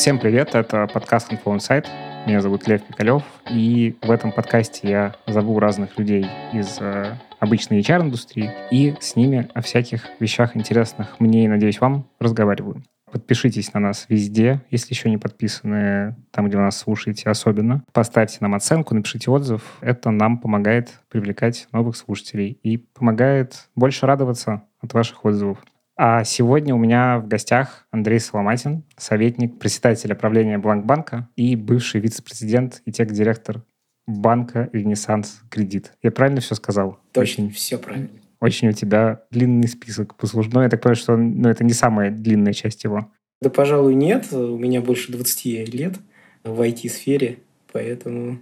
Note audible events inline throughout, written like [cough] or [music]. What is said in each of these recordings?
Всем привет, это подкаст Insight. Меня зовут Лев Пикалев, и в этом подкасте я зову разных людей из э, обычной HR-индустрии и с ними о всяких вещах интересных мне и, надеюсь, вам разговариваю. Подпишитесь на нас везде, если еще не подписаны, там, где вы нас слушаете, особенно. Поставьте нам оценку, напишите отзыв. Это нам помогает привлекать новых слушателей и помогает больше радоваться от ваших отзывов. А сегодня у меня в гостях Андрей Соломатин, советник председателя правления Бланкбанка и бывший вице-президент и тех-директор банка «Ренессанс Кредит». Я правильно все сказал? Точно, Очень, все правильно. Очень у тебя длинный список послужной. Я так понимаю, что ну, это не самая длинная часть его. Да, пожалуй, нет. У меня больше 20 лет в IT-сфере, поэтому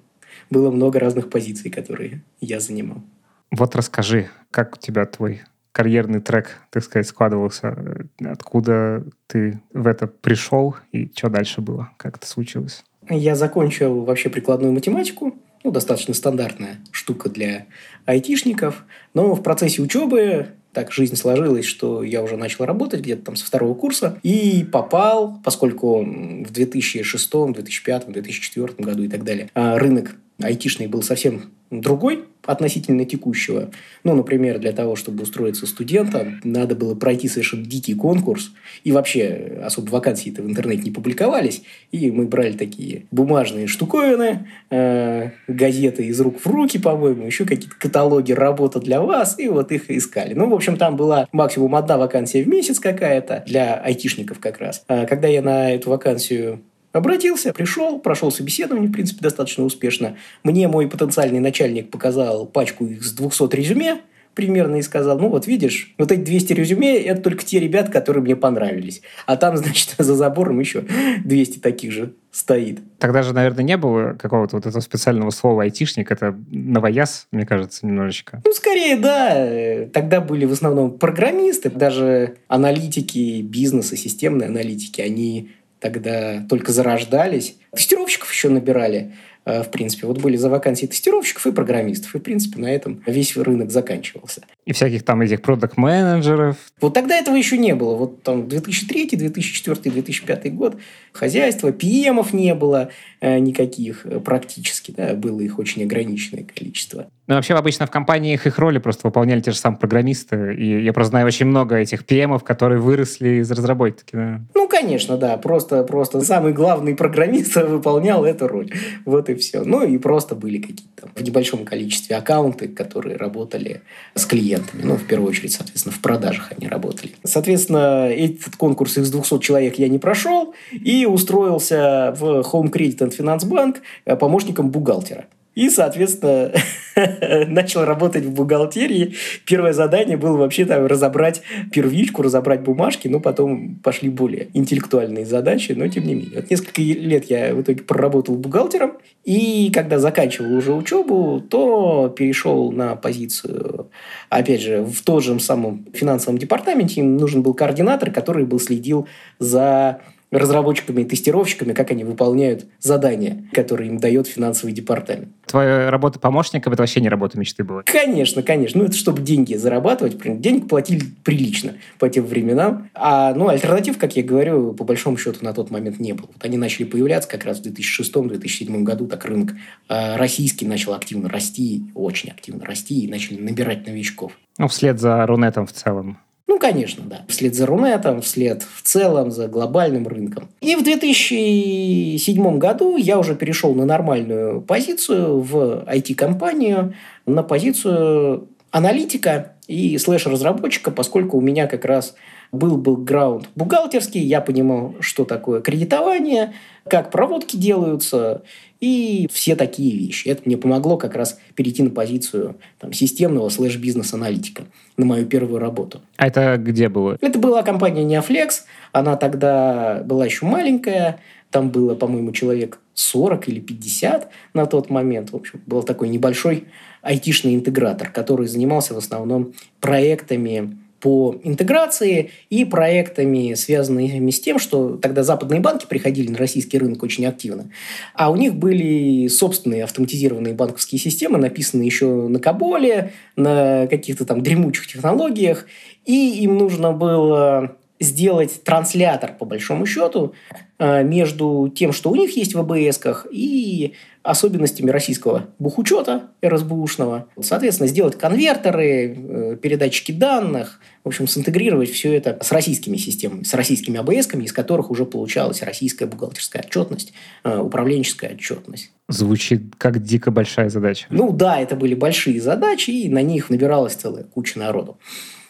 было много разных позиций, которые я занимал. Вот расскажи, как у тебя твой карьерный трек, так сказать, складывался? Откуда ты в это пришел и что дальше было? Как это случилось? Я закончил вообще прикладную математику, ну, достаточно стандартная штука для айтишников, но в процессе учебы так жизнь сложилась, что я уже начал работать где-то там со второго курса и попал, поскольку в 2006, 2005, 2004 году и так далее а рынок айтишный был совсем другой относительно текущего. Ну, например, для того, чтобы устроиться студентом, надо было пройти совершенно дикий конкурс. И вообще особо вакансии-то в интернете не публиковались. И мы брали такие бумажные штуковины, э, газеты из рук в руки, по-моему, еще какие-то каталоги работа для вас, и вот их искали. Ну, в общем, там была максимум одна вакансия в месяц какая-то для айтишников как раз. А когда я на эту вакансию Обратился, пришел, прошел собеседование, в принципе, достаточно успешно. Мне мой потенциальный начальник показал пачку их с 200 резюме, примерно и сказал, ну вот видишь, вот эти 200 резюме – это только те ребята, которые мне понравились. А там, [laughs] значит, за забором еще 200 таких же стоит. Тогда же, наверное, не было какого-то вот этого специального слова «айтишник». Это новояз, мне кажется, немножечко. Ну, скорее, да. Тогда были в основном программисты, даже аналитики бизнеса, системные аналитики, они тогда только зарождались. Тестировщиков еще набирали. Э, в принципе. Вот были за вакансии тестировщиков и программистов. И, в принципе, на этом весь рынок заканчивался. И всяких там этих продукт-менеджеров. Вот тогда этого еще не было. Вот там 2003, 2004, 2005 год хозяйство, ПМов не было э, никаких э, практически. Да, было их очень ограниченное количество. Ну, вообще, обычно в компаниях их роли просто выполняли те же самые программисты. И я просто знаю очень много этих ПМов, которые выросли из разработки. Да. Ну, конечно, да. Просто, просто самый главный программист [laughs] выполнял эту роль. Вот и все. Ну и просто были какие-то в небольшом количестве аккаунты, которые работали с клиентами. Ну, в первую очередь, соответственно, в продажах они работали. Соответственно, этот конкурс из 200 человек я не прошел и устроился в Home Credit and Finance Bank помощником бухгалтера. И, соответственно, [laughs] начал работать в бухгалтерии. Первое задание было вообще там разобрать первичку, разобрать бумажки, но потом пошли более интеллектуальные задачи, но тем не менее. Вот несколько лет я в итоге проработал бухгалтером, и когда заканчивал уже учебу, то перешел на позицию, опять же, в том же самом финансовом департаменте. Им нужен был координатор, который был следил за разработчиками и тестировщиками, как они выполняют задания, которые им дает финансовый департамент. Твоя работа помощником – это вообще не работа мечты была? Конечно, конечно. Ну, это чтобы деньги зарабатывать. Денег платили прилично по тем временам. А, ну, альтернатив, как я говорю, по большому счету на тот момент не было. Вот они начали появляться как раз в 2006-2007 году. Так рынок э, российский начал активно расти, очень активно расти, и начали набирать новичков. Ну, вслед за Рунетом в целом. Ну, конечно, да. Вслед за Рунетом, вслед в целом за глобальным рынком. И в 2007 году я уже перешел на нормальную позицию в IT-компанию, на позицию аналитика и слэш-разработчика, поскольку у меня как раз был бэкграунд бухгалтерский, я понимал, что такое кредитование, как проводки делаются и все такие вещи. Это мне помогло как раз перейти на позицию там, системного слэш-бизнес-аналитика на мою первую работу. А это где было? Это была компания Neoflex. Она тогда была еще маленькая. Там было, по-моему, человек 40 или 50 на тот момент. В общем, был такой небольшой айтишный интегратор, который занимался в основном проектами по интеграции и проектами, связанными с тем, что тогда западные банки приходили на российский рынок очень активно, а у них были собственные автоматизированные банковские системы, написанные еще на Каболе, на каких-то там дремучих технологиях, и им нужно было сделать транслятор, по большому счету, э, между тем, что у них есть в АБС-ках, и особенностями российского бухучета РСБУшного. Соответственно, сделать конвертеры, э, передатчики данных, в общем, синтегрировать все это с российскими системами, с российскими АБС-ками, из которых уже получалась российская бухгалтерская отчетность, э, управленческая отчетность. Звучит как дико большая задача. Ну да, это были большие задачи, и на них набиралась целая куча народу.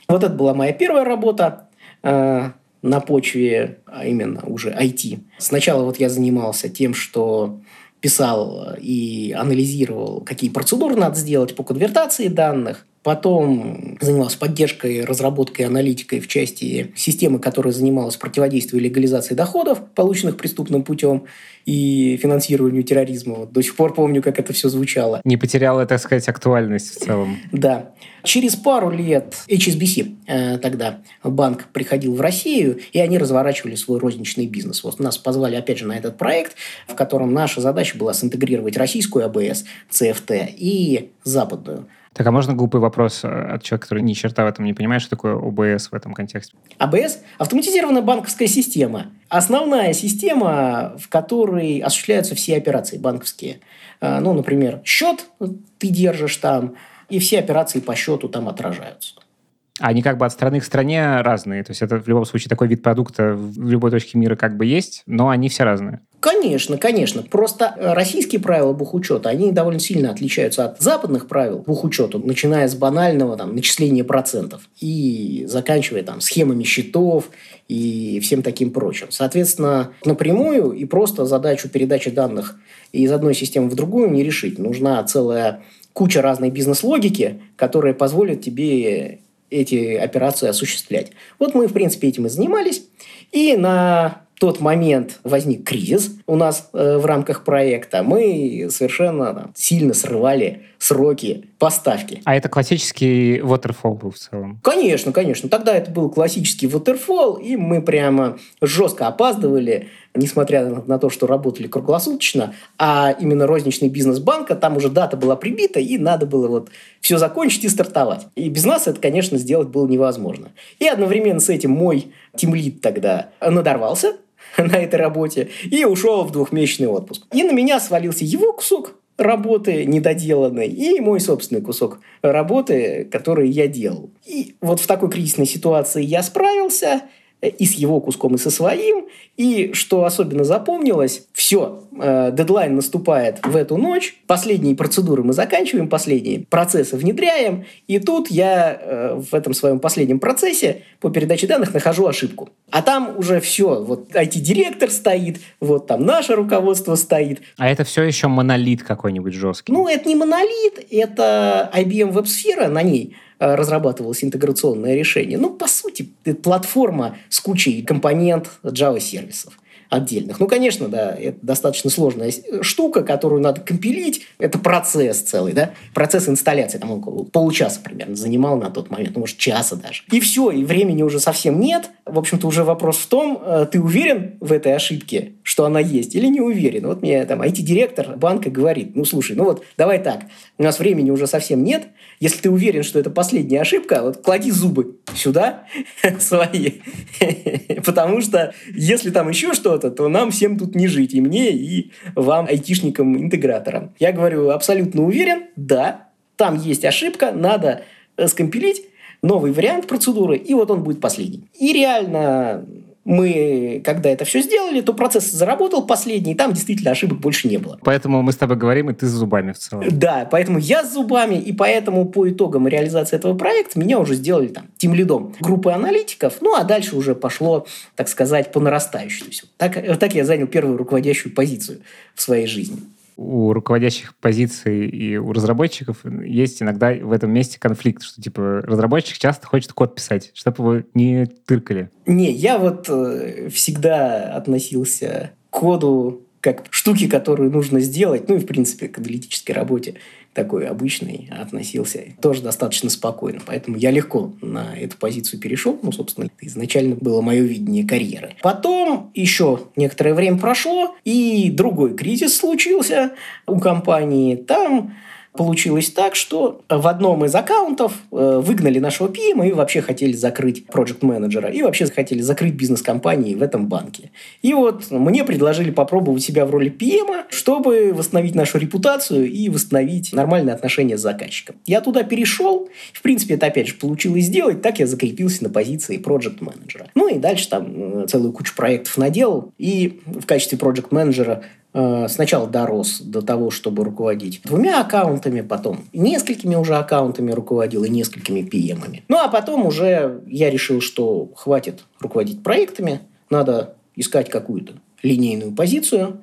Вот это была моя первая работа на почве, а именно уже IT. Сначала вот я занимался тем, что писал и анализировал, какие процедуры надо сделать по конвертации данных. Потом занимался поддержкой, разработкой, аналитикой в части системы, которая занималась противодействием легализации доходов, полученных преступным путем, и финансированию терроризма. Вот до сих пор помню, как это все звучало. Не потеряла, так сказать, актуальность в целом. Да. Через пару лет HSBC э, тогда банк приходил в Россию, и они разворачивали свой розничный бизнес. Вот нас позвали опять же на этот проект, в котором наша задача была синтегрировать российскую АБС, CFT и западную. Так, а можно глупый вопрос э, от человека, который ни черта в этом не понимает, что такое ОБС в этом контексте? АБС – автоматизированная банковская система. Основная система, в которой осуществляются все операции банковские. Э, ну, например, счет ты держишь там, и все операции по счету там отражаются. Они как бы от страны к стране разные. То есть это в любом случае такой вид продукта в любой точке мира как бы есть, но они все разные. Конечно, конечно. Просто э, российские правила бухучета, они довольно сильно отличаются от западных правил бухучета, начиная с банального там, начисления процентов и заканчивая там, схемами счетов и всем таким прочим. Соответственно, напрямую и просто задачу передачи данных из одной системы в другую не решить. Нужна целая куча разной бизнес-логики, которая позволит тебе эти операции осуществлять. Вот мы, в принципе, этим и занимались. И на тот момент возник кризис у нас э, в рамках проекта, мы совершенно там, сильно срывали сроки поставки. А это классический waterfall был в целом? Конечно, конечно. Тогда это был классический waterfall, и мы прямо жестко опаздывали, несмотря на, то, что работали круглосуточно, а именно розничный бизнес банка, там уже дата была прибита, и надо было вот все закончить и стартовать. И без нас это, конечно, сделать было невозможно. И одновременно с этим мой тимлид тогда надорвался, [laughs] на этой работе и ушел в двухмесячный отпуск. И на меня свалился его кусок работы недоделанной и мой собственный кусок работы, который я делал. И вот в такой кризисной ситуации я справился – и с его куском, и со своим. И что особенно запомнилось, все, э, дедлайн наступает в эту ночь, последние процедуры мы заканчиваем, последние процессы внедряем, и тут я э, в этом своем последнем процессе по передаче данных нахожу ошибку. А там уже все, вот IT-директор стоит, вот там наше руководство стоит. А это все еще монолит какой-нибудь жесткий? Ну, это не монолит, это IBM WebSphere, на ней Э, разрабатывалось интеграционное решение. Ну, по сути, это платформа с кучей компонент Java-сервисов отдельных. Ну, конечно, да, это достаточно сложная штука, которую надо компилить. Это процесс целый, да, процесс инсталляции, там около получаса примерно занимал на тот момент, может, часа даже. И все, и времени уже совсем нет. В общем-то, уже вопрос в том, э, ты уверен в этой ошибке, что она есть, или не уверен? Вот мне там IT-директор банка говорит, ну, слушай, ну вот, давай так, у нас времени уже совсем нет, если ты уверен, что это последняя ошибка, вот клади зубы сюда [laughs] свои, [laughs] потому что если там еще что что-то, то нам всем тут не жить, и мне, и вам, айтишникам-интеграторам. Я говорю, абсолютно уверен, да, там есть ошибка, надо э, скомпилить новый вариант процедуры, и вот он будет последний. И реально мы, когда это все сделали, то процесс заработал последний, и там действительно ошибок больше не было. Поэтому мы с тобой говорим, и ты с зубами в целом. Да, поэтому я с зубами, и поэтому по итогам реализации этого проекта меня уже сделали там тем лидом группы аналитиков, ну а дальше уже пошло, так сказать, по нарастающей. То есть, так, так я занял первую руководящую позицию в своей жизни у руководящих позиций и у разработчиков есть иногда в этом месте конфликт, что типа разработчик часто хочет код писать, чтобы его не тыркали. Не, я вот э, всегда относился к коду как штуки, которые нужно сделать, ну и в принципе к аналитической работе такой обычный относился тоже достаточно спокойно. Поэтому я легко на эту позицию перешел. Ну, собственно, это изначально было мое видение карьеры. Потом еще некоторое время прошло, и другой кризис случился у компании. Там получилось так, что в одном из аккаунтов э, выгнали нашего PM и вообще хотели закрыть проект менеджера и вообще хотели закрыть бизнес-компании в этом банке. И вот мне предложили попробовать себя в роли PM, чтобы восстановить нашу репутацию и восстановить нормальные отношения с заказчиком. Я туда перешел, в принципе, это опять же получилось сделать, так я закрепился на позиции проект менеджера. Ну и дальше там э, целую кучу проектов наделал, и в качестве проект менеджера сначала дорос до того, чтобы руководить двумя аккаунтами, потом несколькими уже аккаунтами руководил и несколькими PM-ами. Ну, а потом уже я решил, что хватит руководить проектами, надо искать какую-то линейную позицию,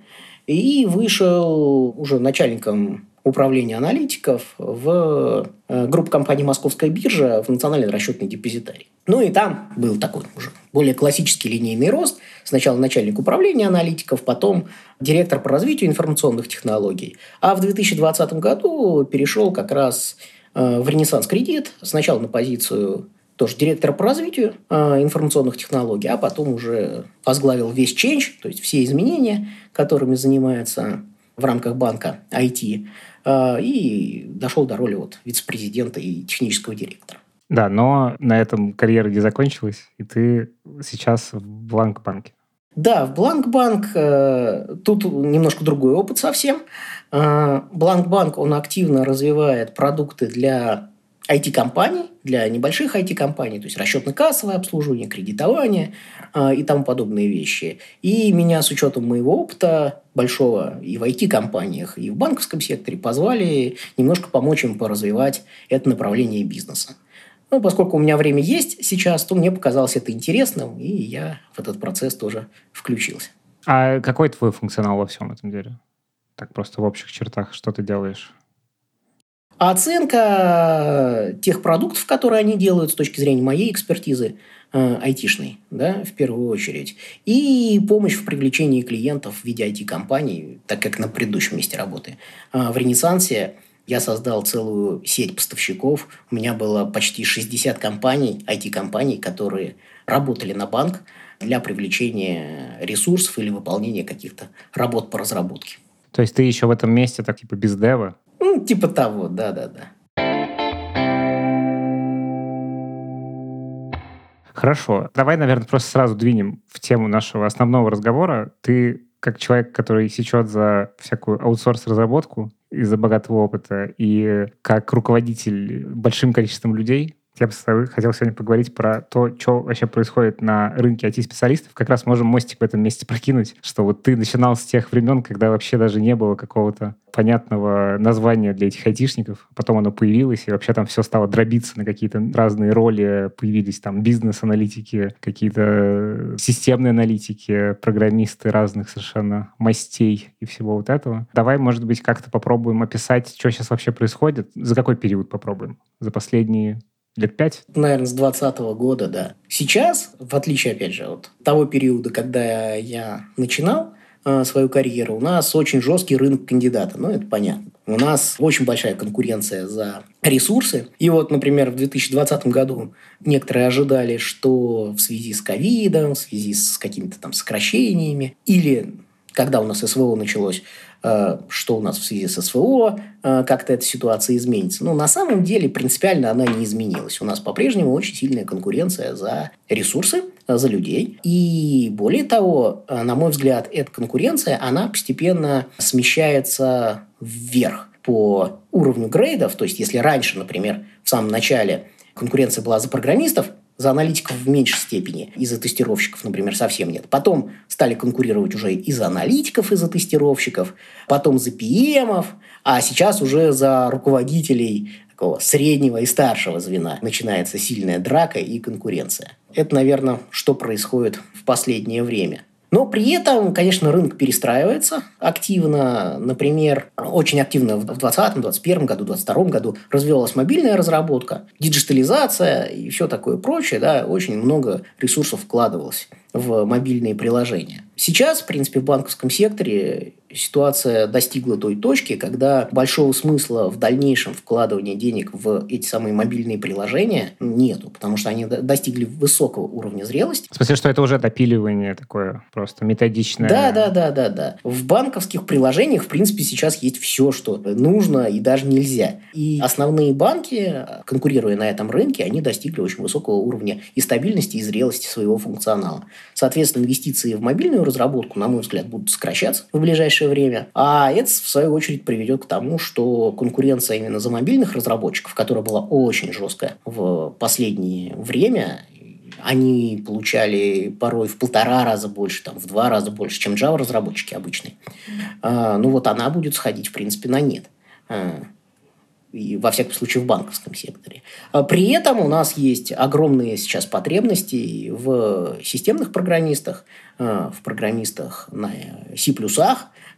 и вышел уже начальником управления аналитиков в э, группу компании «Московская биржа» в национальный расчетный депозитарий. Ну и там был такой уже более классический линейный рост. Сначала начальник управления аналитиков, потом директор по развитию информационных технологий. А в 2020 году перешел как раз э, в «Ренессанс Кредит». Сначала на позицию тоже директора по развитию э, информационных технологий, а потом уже возглавил весь change, то есть все изменения, которыми занимается в рамках банка IT. А, и дошел до роли вот вице-президента и технического директора. Да, но на этом карьера не закончилась, и ты сейчас в Бланкбанке. Да, в Бланкбанк э, тут немножко другой опыт совсем. Э, Бланкбанк, он активно развивает продукты для IT-компаний, для небольших IT-компаний, то есть расчетно-кассовое обслуживание, кредитование э, и тому подобные вещи. И меня с учетом моего опыта большого и в IT-компаниях, и в банковском секторе позвали немножко помочь им поразвивать это направление бизнеса. Ну, поскольку у меня время есть сейчас, то мне показалось это интересным, и я в этот процесс тоже включился. А какой твой функционал во всем этом деле? Так просто в общих чертах, что ты делаешь? Оценка тех продуктов, которые они делают с точки зрения моей экспертизы, э, айтишной, да, в первую очередь. И помощь в привлечении клиентов в виде IT-компаний, так как на предыдущем месте работы. Э, в «Ренессансе» я создал целую сеть поставщиков. У меня было почти 60 компаний, IT-компаний, которые работали на банк для привлечения ресурсов или выполнения каких-то работ по разработке. То есть ты еще в этом месте так типа без дева? Ну, типа того, да-да-да. Хорошо. Давай, наверное, просто сразу двинем в тему нашего основного разговора. Ты как человек, который сечет за всякую аутсорс-разработку из-за богатого опыта, и как руководитель большим количеством людей, я бы хотел сегодня поговорить про то, что вообще происходит на рынке IT-специалистов. Как раз можем мостик в этом месте прокинуть, что вот ты начинал с тех времен, когда вообще даже не было какого-то понятного названия для этих айтишников. Потом оно появилось, и вообще там все стало дробиться на какие-то разные роли. Появились там бизнес-аналитики, какие-то системные аналитики, программисты разных совершенно мастей и всего вот этого. Давай, может быть, как-то попробуем описать, что сейчас вообще происходит. За какой период попробуем? За последние Лет пять? Наверное, с 2020 года, да. Сейчас, в отличие, опять же, от того периода, когда я начинал э, свою карьеру, у нас очень жесткий рынок кандидата. Ну, это понятно. У нас очень большая конкуренция за ресурсы. И вот, например, в 2020 году некоторые ожидали, что в связи с ковидом, в связи с какими-то там сокращениями, или когда у нас СВО началось, что у нас в связи с СВО, э, как-то эта ситуация изменится. Но на самом деле принципиально она не изменилась. У нас по-прежнему очень сильная конкуренция за ресурсы, э, за людей. И более того, на мой взгляд, эта конкуренция, она постепенно смещается вверх по уровню грейдов. То есть, если раньше, например, в самом начале конкуренция была за программистов, за аналитиков в меньшей степени, и за тестировщиков, например, совсем нет. Потом стали конкурировать уже и за аналитиков, и за тестировщиков, потом за PM, а сейчас уже за руководителей такого среднего и старшего звена начинается сильная драка и конкуренция. Это, наверное, что происходит в последнее время. Но при этом, конечно, рынок перестраивается активно. Например, очень активно в 2020, 2021 году, 2022 году развивалась мобильная разработка, диджитализация и все такое прочее. Да, очень много ресурсов вкладывалось в мобильные приложения. Сейчас, в принципе, в банковском секторе ситуация достигла той точки, когда большого смысла в дальнейшем вкладывания денег в эти самые мобильные приложения нету, потому что они достигли высокого уровня зрелости. В смысле, что это уже допиливание такое просто методичное? Да, да, да, да, да. В банковских приложениях, в принципе, сейчас есть все, что нужно и даже нельзя. И основные банки, конкурируя на этом рынке, они достигли очень высокого уровня и стабильности, и зрелости своего функционала. Соответственно, инвестиции в мобильную разработку, на мой взгляд, будут сокращаться в ближайшее время. А это, в свою очередь, приведет к тому, что конкуренция именно за мобильных разработчиков, которая была очень жесткая в последнее время, они получали порой в полтора раза больше, там, в два раза больше, чем Java-разработчики обычные. А, ну вот она будет сходить, в принципе, на нет. А, и, во всяком случае, в банковском секторе. А при этом у нас есть огромные сейчас потребности в системных программистах, а, в программистах на C++,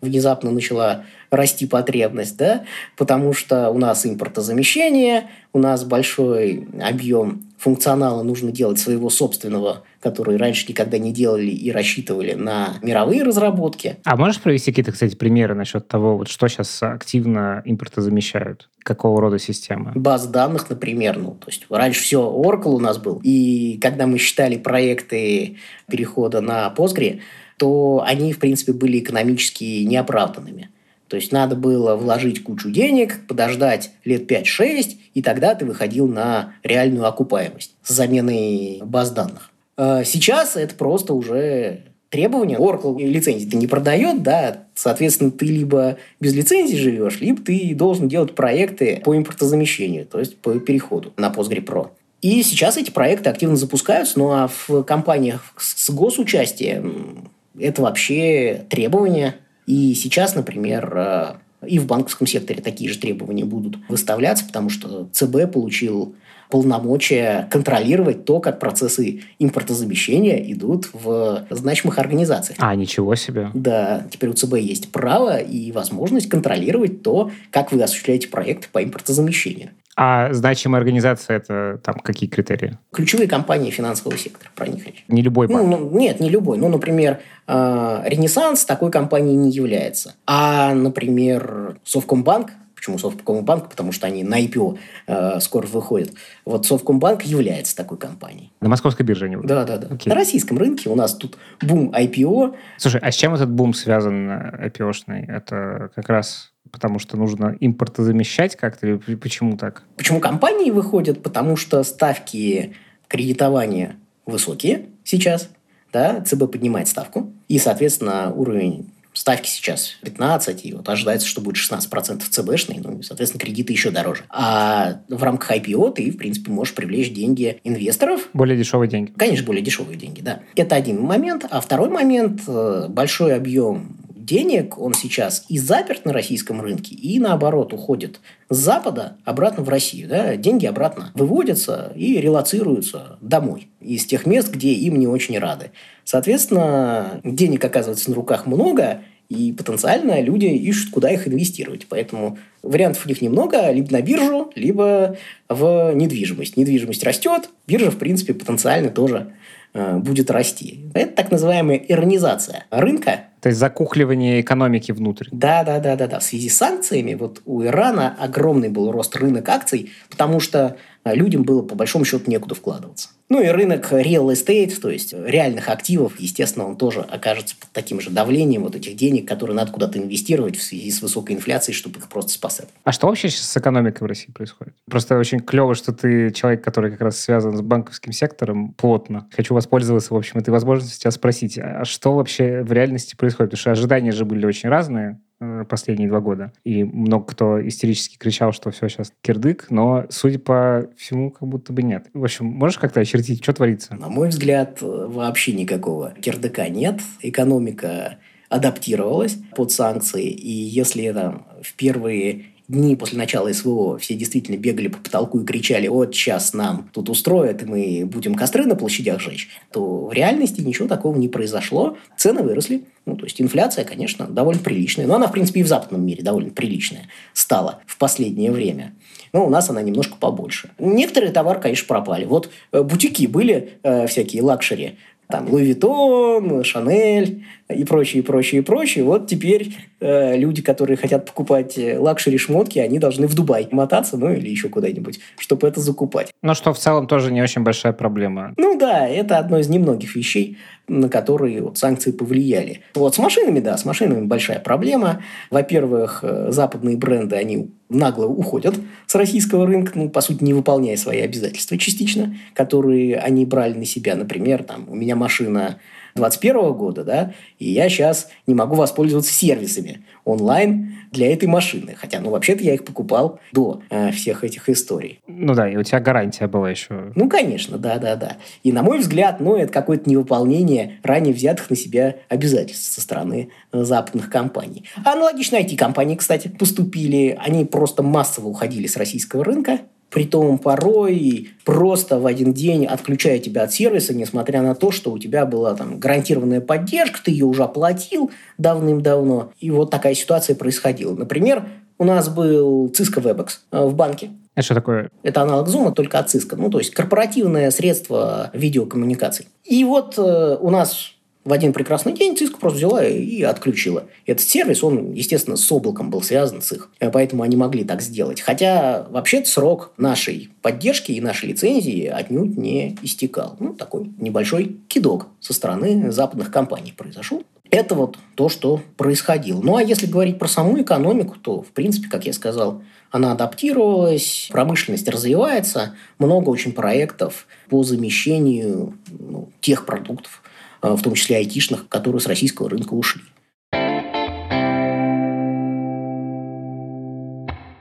внезапно начала расти потребность, да, потому что у нас импортозамещение, у нас большой объем функционала нужно делать своего собственного, который раньше никогда не делали и рассчитывали на мировые разработки. А можешь привести какие-то, кстати, примеры насчет того, вот что сейчас активно импортозамещают? Какого рода системы? Баз данных, например. Ну, то есть раньше все Oracle у нас был. И когда мы считали проекты перехода на Postgre, то они, в принципе, были экономически неоправданными. То есть надо было вложить кучу денег, подождать лет 5-6, и тогда ты выходил на реальную окупаемость с заменой баз данных. А сейчас это просто уже требования. Oracle лицензии ты не продает, да, соответственно, ты либо без лицензии живешь, либо ты должен делать проекты по импортозамещению, то есть по переходу на Postgre Pro. И сейчас эти проекты активно запускаются, ну а в компаниях с госучастием это вообще требования. И сейчас, например, э, и в банковском секторе такие же требования будут выставляться, потому что ЦБ получил полномочия контролировать то, как процессы импортозамещения идут в значимых организациях. А, ничего себе. Да, теперь у ЦБ есть право и возможность контролировать то, как вы осуществляете проекты по импортозамещению. А значимая организация это там какие критерии? Ключевые компании финансового сектора, про них речь. Не любой банк? Ну, ну, нет, не любой. Ну, например, э, Ренессанс такой компанией не является. А, например, Совкомбанк Почему Совкомбанк? Потому что они на IPO э, скоро выходят. Вот Совкомбанк является такой компанией. На московской бирже они Да, да, да. Окей. На российском рынке у нас тут бум IPO. Слушай, а с чем этот бум связан IPO-шный? Это как раз потому что нужно импортозамещать как-то? Или почему так? Почему компании выходят? Потому что ставки кредитования высокие сейчас. Да, ЦБ поднимает ставку. И, соответственно, уровень ставки сейчас 15, и вот ожидается, что будет 16% ЦБшный, ну, соответственно, кредиты еще дороже. А в рамках IPO ты, в принципе, можешь привлечь деньги инвесторов. Более дешевые деньги. Конечно, более дешевые деньги, да. Это один момент. А второй момент э, – большой объем денег, он сейчас и заперт на российском рынке, и наоборот уходит с Запада обратно в Россию. Да? Деньги обратно выводятся и релацируются домой из тех мест, где им не очень рады. Соответственно, денег оказывается на руках много, и потенциально люди ищут, куда их инвестировать. Поэтому вариантов у них немного, либо на биржу, либо в недвижимость. Недвижимость растет, биржа, в принципе, потенциально тоже будет расти. Это так называемая иронизация рынка. То есть закухливание экономики внутрь. Да, да, да, да, да. В связи с санкциями вот у Ирана огромный был рост рынок акций, потому что э, людям было по большому счету некуда вкладываться. Ну и рынок real estate, то есть реальных активов, естественно, он тоже окажется под таким же давлением вот этих денег, которые надо куда-то инвестировать в связи с высокой инфляцией, чтобы их просто спасать. А что вообще сейчас с экономикой в России происходит? Просто очень клево, что ты человек, который как раз связан с банковским сектором плотно. Хочу воспользоваться, в общем, этой возможностью тебя спросить, а что вообще в реальности происходит? Потому что ожидания же были очень разные последние два года. И много кто истерически кричал, что все сейчас кирдык, но, судя по всему, как будто бы нет. В общем, можешь как-то очертить, что творится? На мой взгляд, вообще никакого кирдыка нет. Экономика адаптировалась под санкции, и если там в первые дни после начала СВО все действительно бегали по потолку и кричали, вот сейчас нам тут устроят, и мы будем костры на площадях жечь, то в реальности ничего такого не произошло. Цены выросли. Ну, то есть инфляция, конечно, довольно приличная. Но она, в принципе, и в западном мире довольно приличная стала в последнее время. Но у нас она немножко побольше. Некоторые товары, конечно, пропали. Вот э, бутики были э, всякие luxury, там Louis Vuitton, Шанель и прочее, и прочее, и прочее. Вот теперь э, люди, которые хотят покупать э, luxury-шмотки, они должны в Дубай мотаться, ну или еще куда-нибудь, чтобы это закупать. Ну, что в целом тоже не очень большая проблема. Ну да, это одно из немногих вещей, на которые вот санкции повлияли. Вот с машинами, да, с машинами большая проблема. Во-первых, э, западные бренды, они нагло уходят с российского рынка, ну, по сути, не выполняя свои обязательства частично, которые они брали на себя. Например, там, у меня машина 2021 года, да, и я сейчас не могу воспользоваться сервисами онлайн для этой машины. Хотя, ну, вообще-то я их покупал до э, всех этих историй. Ну да, и у тебя гарантия была еще. Ну, конечно, да-да-да. И, на мой взгляд, ну, это какое-то невыполнение ранее взятых на себя обязательств со стороны э, западных компаний. Аналогично IT-компании, кстати, поступили. Они просто массово уходили с российского рынка, Притом порой просто в один день отключая тебя от сервиса, несмотря на то, что у тебя была там гарантированная поддержка, ты ее уже оплатил давным-давно. И вот такая ситуация происходила. Например, у нас был Cisco WebEx э, в банке. Это что такое? Это аналог Zoom, только от Cisco. Ну, то есть корпоративное средство видеокоммуникаций. И вот э, у нас в один прекрасный день Cisco просто взяла и отключила. Этот сервис, он, естественно, с облаком был связан с их, э, поэтому они могли так сделать. Хотя, вообще-то, срок нашей поддержки и нашей лицензии отнюдь не истекал. Ну, такой небольшой кидок со стороны западных компаний произошел. Это вот то, что происходило. Ну, а если говорить про саму экономику, то, в принципе, как я сказал, она адаптировалась, промышленность развивается, много очень проектов по замещению ну, тех продуктов, в том числе айтишных, которые с российского рынка ушли.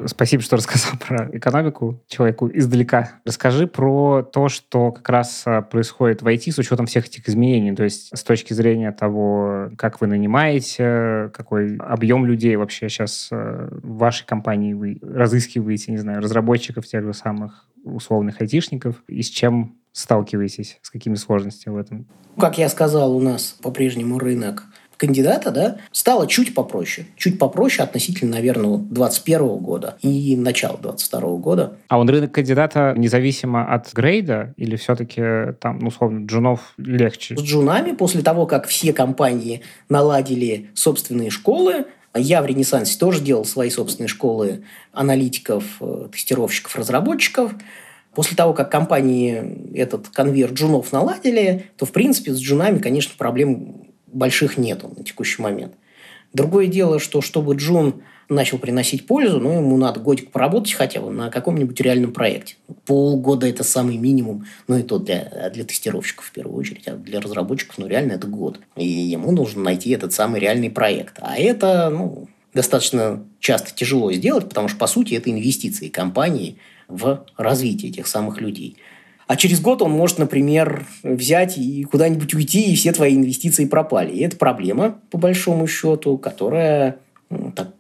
Спасибо, что рассказал [laughs] про экономику человеку издалека. Расскажи про то, что как раз э, происходит в IT с учетом всех этих изменений. То есть с точки зрения того, как вы нанимаете, какой объем людей вообще сейчас э, в вашей компании вы разыскиваете, не знаю, разработчиков тех же самых условных айтишников, и с чем сталкиваетесь? С какими сложностями в этом? Как я сказал, у нас по-прежнему рынок кандидата, да, стало чуть попроще. Чуть попроще относительно, наверное, 2021 года и начала 2022 года. А он рынок кандидата независимо от грейда или все-таки там, ну, условно, джунов легче? С джунами после того, как все компании наладили собственные школы, я в Ренессансе тоже делал свои собственные школы аналитиков, э, тестировщиков, разработчиков. После того, как компании этот конвейер джунов наладили, то, в принципе, с джунами, конечно, проблем больших нету на текущий момент. Другое дело, что чтобы джун начал приносить пользу, ну, ему надо годик поработать хотя бы на каком-нибудь реальном проекте. Полгода – это самый минимум, ну, и то для, для тестировщиков в первую очередь, а для разработчиков, ну, реально это год. И ему нужно найти этот самый реальный проект. А это, ну, достаточно часто тяжело сделать, потому что, по сути, это инвестиции компании – в развитие этих самых людей. А через год он может, например, взять и куда-нибудь уйти, и все твои инвестиции пропали. И это проблема, по большому счету, которая ну, так,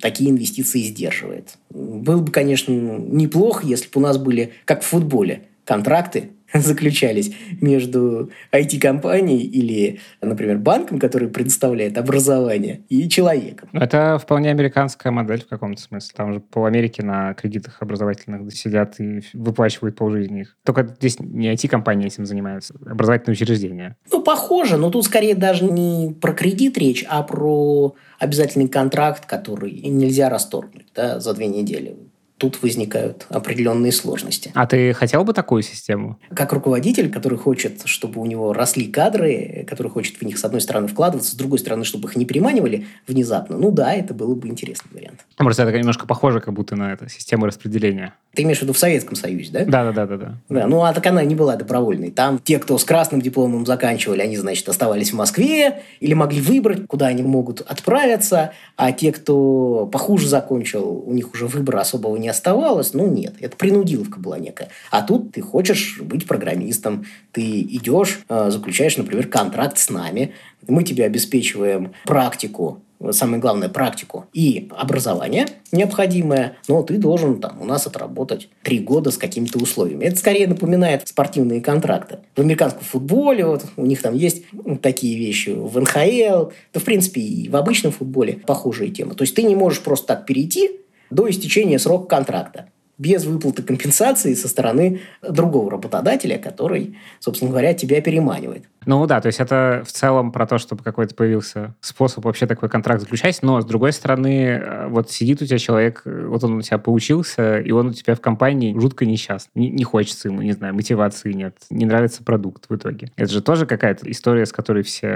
такие инвестиции сдерживает. Было бы, конечно, неплохо, если бы у нас были, как в футболе, контракты [laughs] заключались между IT-компанией или, например, банком, который предоставляет образование, и человеком. Это вполне американская модель в каком-то смысле. Там же по Америке на кредитах образовательных сидят и выплачивают полжизни их. Только здесь не IT-компании этим занимаются, образовательные учреждения. Ну, похоже, но тут скорее даже не про кредит речь, а про обязательный контракт, который нельзя расторгнуть да, за две недели тут возникают определенные сложности. А ты хотел бы такую систему? Как руководитель, который хочет, чтобы у него росли кадры, который хочет в них, с одной стороны, вкладываться, с другой стороны, чтобы их не приманивали внезапно, ну да, это было бы интересный вариант. Просто это немножко похоже как будто на это, систему распределения. Ты имеешь в виду в Советском Союзе, да? Да, да, да, да, да. ну а так она не была добровольной. Там те, кто с красным дипломом заканчивали, они, значит, оставались в Москве или могли выбрать, куда они могут отправиться, а те, кто похуже закончил, у них уже выбора особого не оставалось. Ну нет, это принудиловка была некая. А тут ты хочешь быть программистом, ты идешь, э, заключаешь, например, контракт с нами, мы тебе обеспечиваем практику самое главное, практику и образование необходимое, но ты должен там у нас отработать три года с какими-то условиями. Это скорее напоминает спортивные контракты. В американском футболе вот у них там есть такие вещи, в НХЛ, да в принципе и в обычном футболе похожие темы. То есть ты не можешь просто так перейти до истечения срока контракта без выплаты компенсации со стороны другого работодателя, который, собственно говоря, тебя переманивает. Ну да, то есть это в целом про то, чтобы какой-то появился способ вообще такой контракт заключать, но с другой стороны, э, вот сидит у тебя человек, э, вот он у тебя поучился, и он у тебя в компании жутко несчастный. Не, не хочется ему, не знаю, мотивации нет, не нравится продукт в итоге. Это же тоже какая-то история, с которой все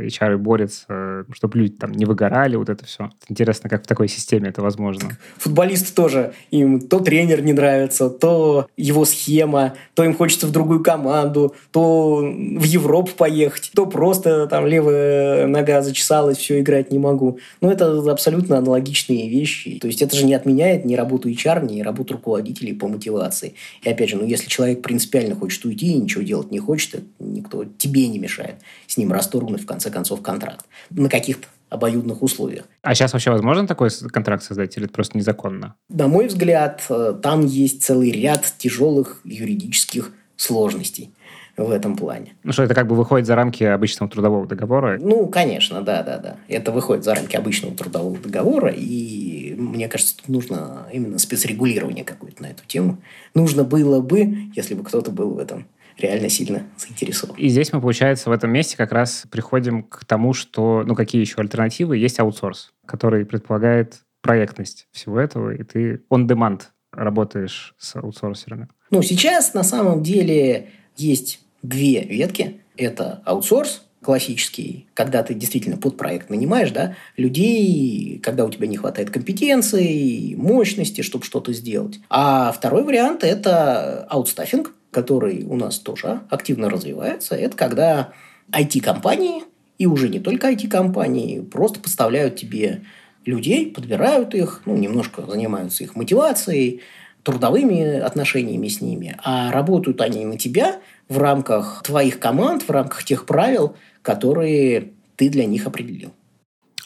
HR борются, чтобы люди там не выгорали, вот это все. Интересно, как в такой системе это возможно. Футболисты тоже, им то тренер не нравится, то его схема, то им хочется в другую команду, то в Европу поехать, то просто там левая нога зачесалась, все, играть не могу. Ну, это абсолютно аналогичные вещи. То есть это же не отменяет ни работу HR, ни работу руководителей по мотивации. И опять же, ну, если человек принципиально хочет уйти и ничего делать не хочет, никто тебе не мешает с ним расторгнуть, в конце концов, контракт. На каких-то обоюдных условиях. А сейчас вообще возможно такой контракт создать или это просто незаконно? На мой взгляд, э, там есть целый ряд тяжелых юридических сложностей в этом плане. Ну что, это как бы выходит за рамки обычного трудового договора? Ну, конечно, да, да, да. Это выходит за рамки обычного трудового договора, и мне кажется, тут нужно именно спецрегулирование какое-то на эту тему. Нужно было бы, если бы кто-то был в этом реально сильно заинтересован. И здесь мы, получается, в этом месте как раз приходим к тому, что, ну, какие еще альтернативы? Есть аутсорс, который предполагает проектность всего этого, и ты on-demand работаешь с аутсорсерами. Ну, сейчас на самом деле есть две ветки. Это аутсорс, классический, когда ты действительно под проект нанимаешь да, людей, когда у тебя не хватает компетенции, мощности, чтобы что-то сделать. А второй вариант – это аутстаффинг, который у нас тоже активно развивается. Это когда IT-компании, и уже не только IT-компании, просто поставляют тебе людей, подбирают их, ну, немножко занимаются их мотивацией, трудовыми отношениями с ними, а работают они на тебя в рамках твоих команд, в рамках тех правил, которые ты для них определил.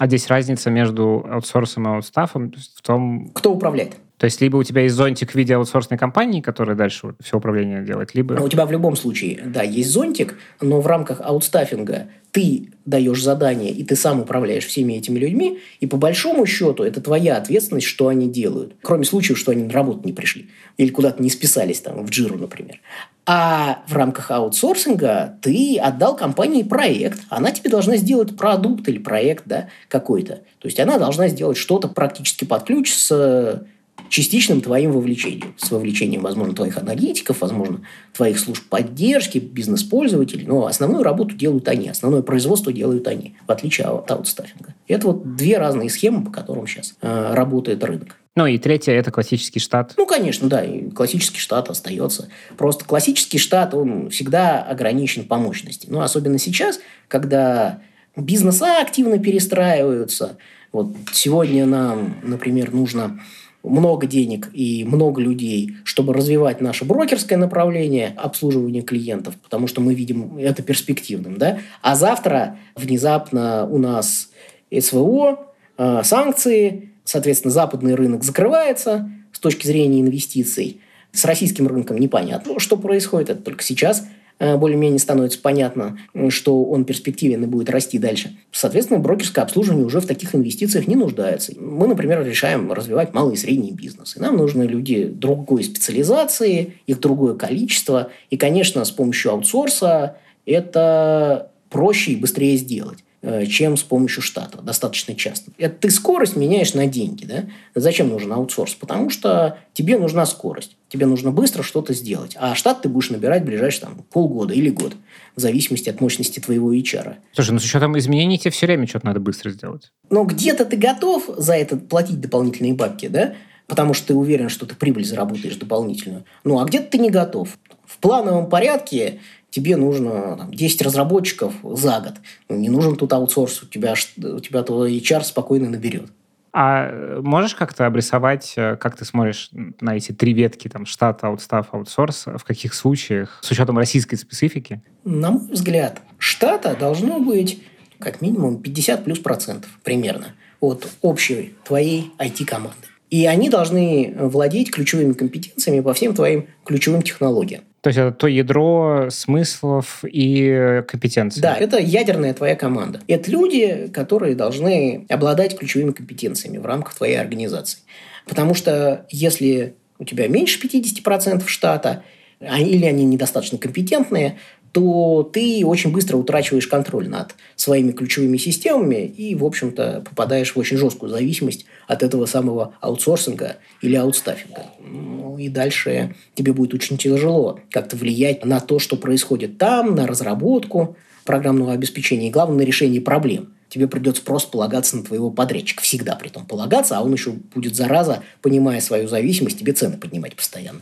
А здесь разница между аутсорсом и аутстафом в том... Кто управляет? То есть либо у тебя есть зонтик в виде аутсорсной компании, которая дальше все управление делает, либо... У тебя в любом случае, да, есть зонтик, но в рамках аутстаффинга ты даешь задание, и ты сам управляешь всеми этими людьми, и по большому счету это твоя ответственность, что они делают. Кроме случаев, что они на работу не пришли. Или куда-то не списались, там, в джиру, например. А в рамках аутсорсинга ты отдал компании проект. Она тебе должна сделать продукт или проект да, какой-то. То есть она должна сделать что-то практически под ключ с частичным твоим вовлечением. С вовлечением, возможно, твоих аналитиков, возможно, твоих служб поддержки, бизнес-пользователей. Но основную работу делают они, основное производство делают они, в отличие от аутстаффинга. Это вот две разные схемы, по которым сейчас э, работает рынок. Ну и третье – это классический штат. Ну, конечно, да, и классический штат остается. Просто классический штат, он всегда ограничен по мощности. Ну, особенно сейчас, когда бизнеса активно перестраиваются. Вот сегодня нам, например, нужно много денег и много людей, чтобы развивать наше брокерское направление обслуживания клиентов, потому что мы видим это перспективным. Да? А завтра внезапно у нас СВО, э, санкции, соответственно, западный рынок закрывается с точки зрения инвестиций. С российским рынком непонятно, что происходит, это только сейчас – более-менее становится понятно, что он перспективен и будет расти дальше. Соответственно, брокерское обслуживание уже в таких инвестициях не нуждается. Мы, например, решаем развивать малый и средний бизнес. И нам нужны люди другой специализации, их другое количество. И, конечно, с помощью аутсорса это проще и быстрее сделать. Э, чем с помощью штата, достаточно часто. Это ты скорость меняешь на деньги. Да? Зачем нужен аутсорс? Потому что тебе нужна скорость. Тебе нужно быстро что-то сделать. А штат ты будешь набирать в ближайшие там, полгода или год, в зависимости от мощности твоего HR. Слушай, ну с учетом изменений тебе все время что-то надо быстро сделать. Но где-то ты готов за это платить дополнительные бабки, да? Потому что ты уверен, что ты прибыль заработаешь дополнительную. Ну, а где-то ты не готов. В плановом порядке тебе нужно там, 10 разработчиков за год. Ну, не нужен тут аутсорс, у тебя, у тебя твой HR спокойно наберет. А э, можешь как-то обрисовать, э, как ты смотришь на эти три ветки, там, штат, аутстав, аутсорс, в каких случаях, с учетом российской специфики? На мой взгляд, штата должно быть как минимум 50 плюс процентов примерно от общей твоей IT-команды. И они должны владеть ключевыми компетенциями по всем твоим ключевым технологиям. То есть это то ядро смыслов и компетенций. Да, это ядерная твоя команда. Это люди, которые должны обладать ключевыми компетенциями в рамках твоей организации. Потому что если у тебя меньше 50% штата, а, или они недостаточно компетентные, то ты очень быстро утрачиваешь контроль над своими ключевыми системами и, в общем-то, попадаешь в очень жесткую зависимость от этого самого аутсорсинга или аутстаффинга. Ну и дальше тебе будет очень тяжело как-то влиять на то, что происходит там, на разработку программного обеспечения и, главное, на решение проблем. Тебе придется просто полагаться на твоего подрядчика. Всегда при том полагаться, а он еще будет, зараза, понимая свою зависимость, тебе цены поднимать постоянно.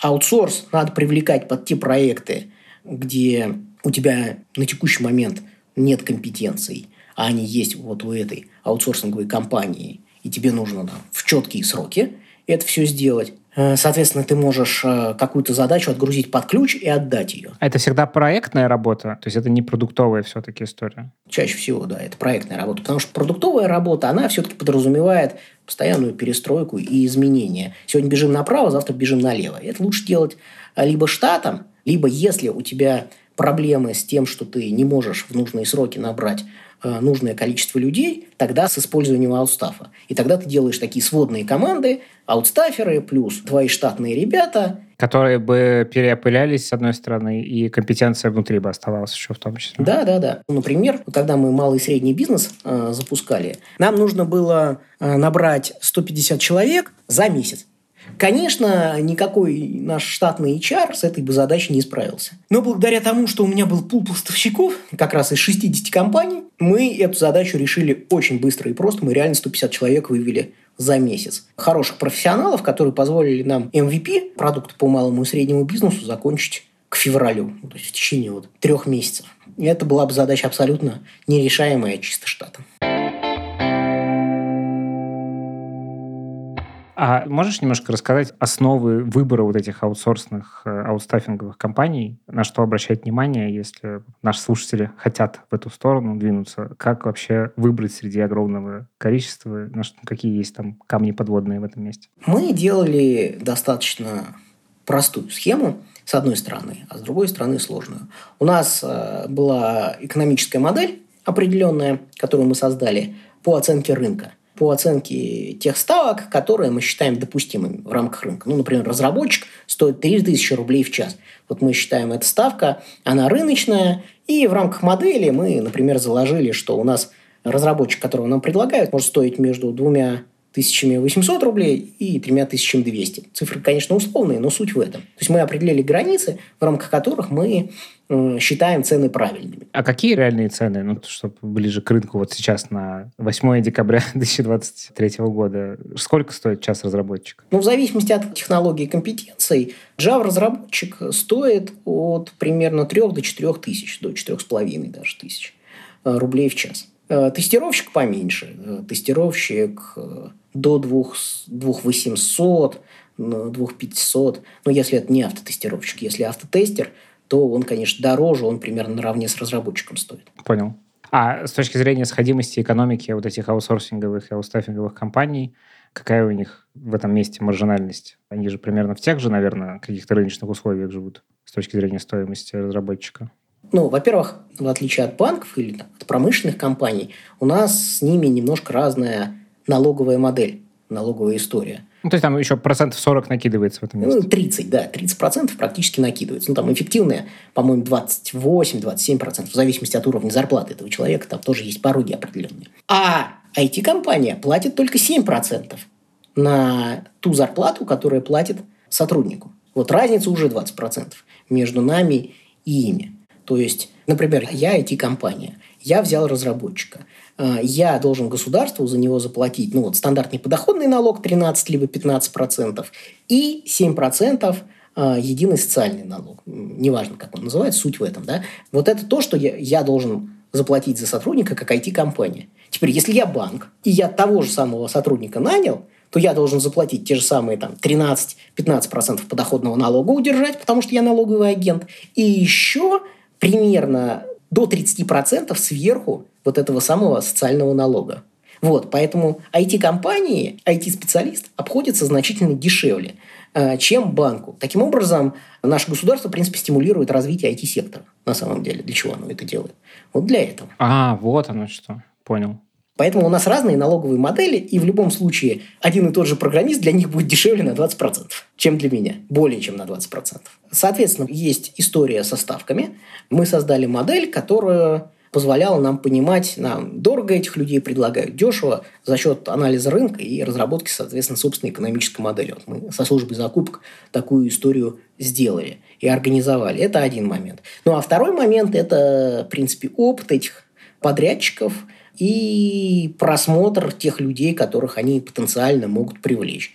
Аутсорс надо привлекать под те проекты, где у тебя на текущий момент нет компетенций, а они есть вот у этой аутсорсинговой компании, и тебе нужно да, в четкие сроки это все сделать, э, Соответственно, ты можешь э, какую-то задачу отгрузить под ключ и отдать ее. А это всегда проектная работа? То есть это не продуктовая все-таки история? Чаще всего, да, это проектная работа. Потому что продуктовая работа, она все-таки подразумевает постоянную перестройку и изменения. Сегодня бежим направо, завтра бежим налево. Это лучше делать э, либо штатом, либо если у тебя проблемы с тем, что ты не можешь в нужные сроки набрать э, нужное количество людей, тогда с использованием аутстафа. И тогда ты делаешь такие сводные команды, аутстаферы плюс твои штатные ребята. Которые бы переопылялись, с одной стороны, и компетенция внутри бы оставалась еще в том числе. Да, да, да. Например, когда мы малый и средний бизнес э, запускали, нам нужно было э, набрать 150 человек за месяц. Конечно, никакой наш штатный HR с этой бы задачей не справился. Но благодаря тому, что у меня был пул поставщиков, как раз из 60 компаний, мы эту задачу решили очень быстро и просто. Мы реально 150 человек вывели за месяц. Хороших профессионалов, которые позволили нам MVP, продукт по малому и среднему бизнесу, закончить к февралю, то есть в течение вот трех месяцев. И это была бы задача абсолютно нерешаемая чисто штатом. А можешь немножко рассказать основы выбора вот этих аутсорсных, э, аутстаффинговых компаний, на что обращать внимание, если наши слушатели хотят в эту сторону двинуться? Как вообще выбрать среди огромного количества, на что, какие есть там камни подводные в этом месте? Мы делали достаточно простую схему, с одной стороны, а с другой стороны сложную. У нас э, была экономическая модель определенная, которую мы создали по оценке рынка – по оценке тех ставок, которые мы считаем допустимыми в рамках рынка. Ну, например, разработчик стоит 3000 рублей в час. Вот мы считаем, эта ставка, она рыночная, и в рамках модели мы, например, заложили, что у нас разработчик, которого нам предлагают, может стоить между двумя 1800 рублей и 3200. Цифры, конечно, условные, но суть в этом. То есть мы определили границы, в рамках которых мы э, считаем цены правильными. А какие реальные цены, ну, чтобы ближе к рынку вот сейчас на 8 декабря [laughs] 2023 года? Сколько стоит час разработчика? Ну, в зависимости от технологии и компетенций, Java-разработчик стоит от примерно 3 до 4 тысяч, до 4,5 даже тысяч э, рублей в час. Э, тестировщик поменьше. Тестировщик до 2800, 2500. Но если это не автотестировщик, если автотестер, то он, конечно, дороже, он примерно наравне с разработчиком стоит. Понял. А с точки зрения сходимости экономики вот этих аутсорсинговых и аутстаффинговых компаний, какая у них в этом месте маржинальность? Они же примерно в тех же, наверное, каких-то рыночных условиях живут с точки зрения стоимости разработчика. Ну, во-первых, в отличие от банков или от промышленных компаний, у нас с ними немножко разная налоговая модель, налоговая история. Ну, то есть там еще процентов 40 накидывается в этом месте? Ну, 30, да, 30 процентов практически накидывается. Ну, там эффективная, по-моему, 28-27 процентов, в зависимости от уровня зарплаты этого человека, там тоже есть пороги определенные. А IT-компания платит только 7 процентов на ту зарплату, которая платит сотруднику. Вот разница уже 20 процентов между нами и ими. То есть, например, я IT-компания, я взял разработчика – я должен государству за него заплатить, ну вот стандартный подоходный налог 13 либо 15 процентов и 7 процентов э, единый социальный налог. Неважно, как он называется, суть в этом. Да? Вот это то, что я, я должен заплатить за сотрудника как IT-компания. Теперь, если я банк, и я того же самого сотрудника нанял, то я должен заплатить те же самые там, 13-15% подоходного налога удержать, потому что я налоговый агент. И еще примерно до 30% сверху вот этого самого социального налога. Вот, поэтому IT-компании, IT-специалист обходится значительно дешевле, э, чем банку. Таким образом, наше государство, в принципе, стимулирует развитие IT-сектора. На самом деле, для чего оно это делает? Вот для этого. А, вот оно что. Понял. Поэтому у нас разные налоговые модели, и в любом случае один и тот же программист для них будет дешевле на 20%, чем для меня. Более чем на 20%. Соответственно, есть история со ставками. Мы создали модель, которая позволяла нам понимать, нам дорого этих людей предлагают, дешево за счет анализа рынка и разработки, соответственно, собственной экономической модели. Вот мы со службой закупок такую историю сделали и организовали. Это один момент. Ну а второй момент – это, в принципе, опыт этих подрядчиков – и просмотр тех людей, которых они потенциально могут привлечь.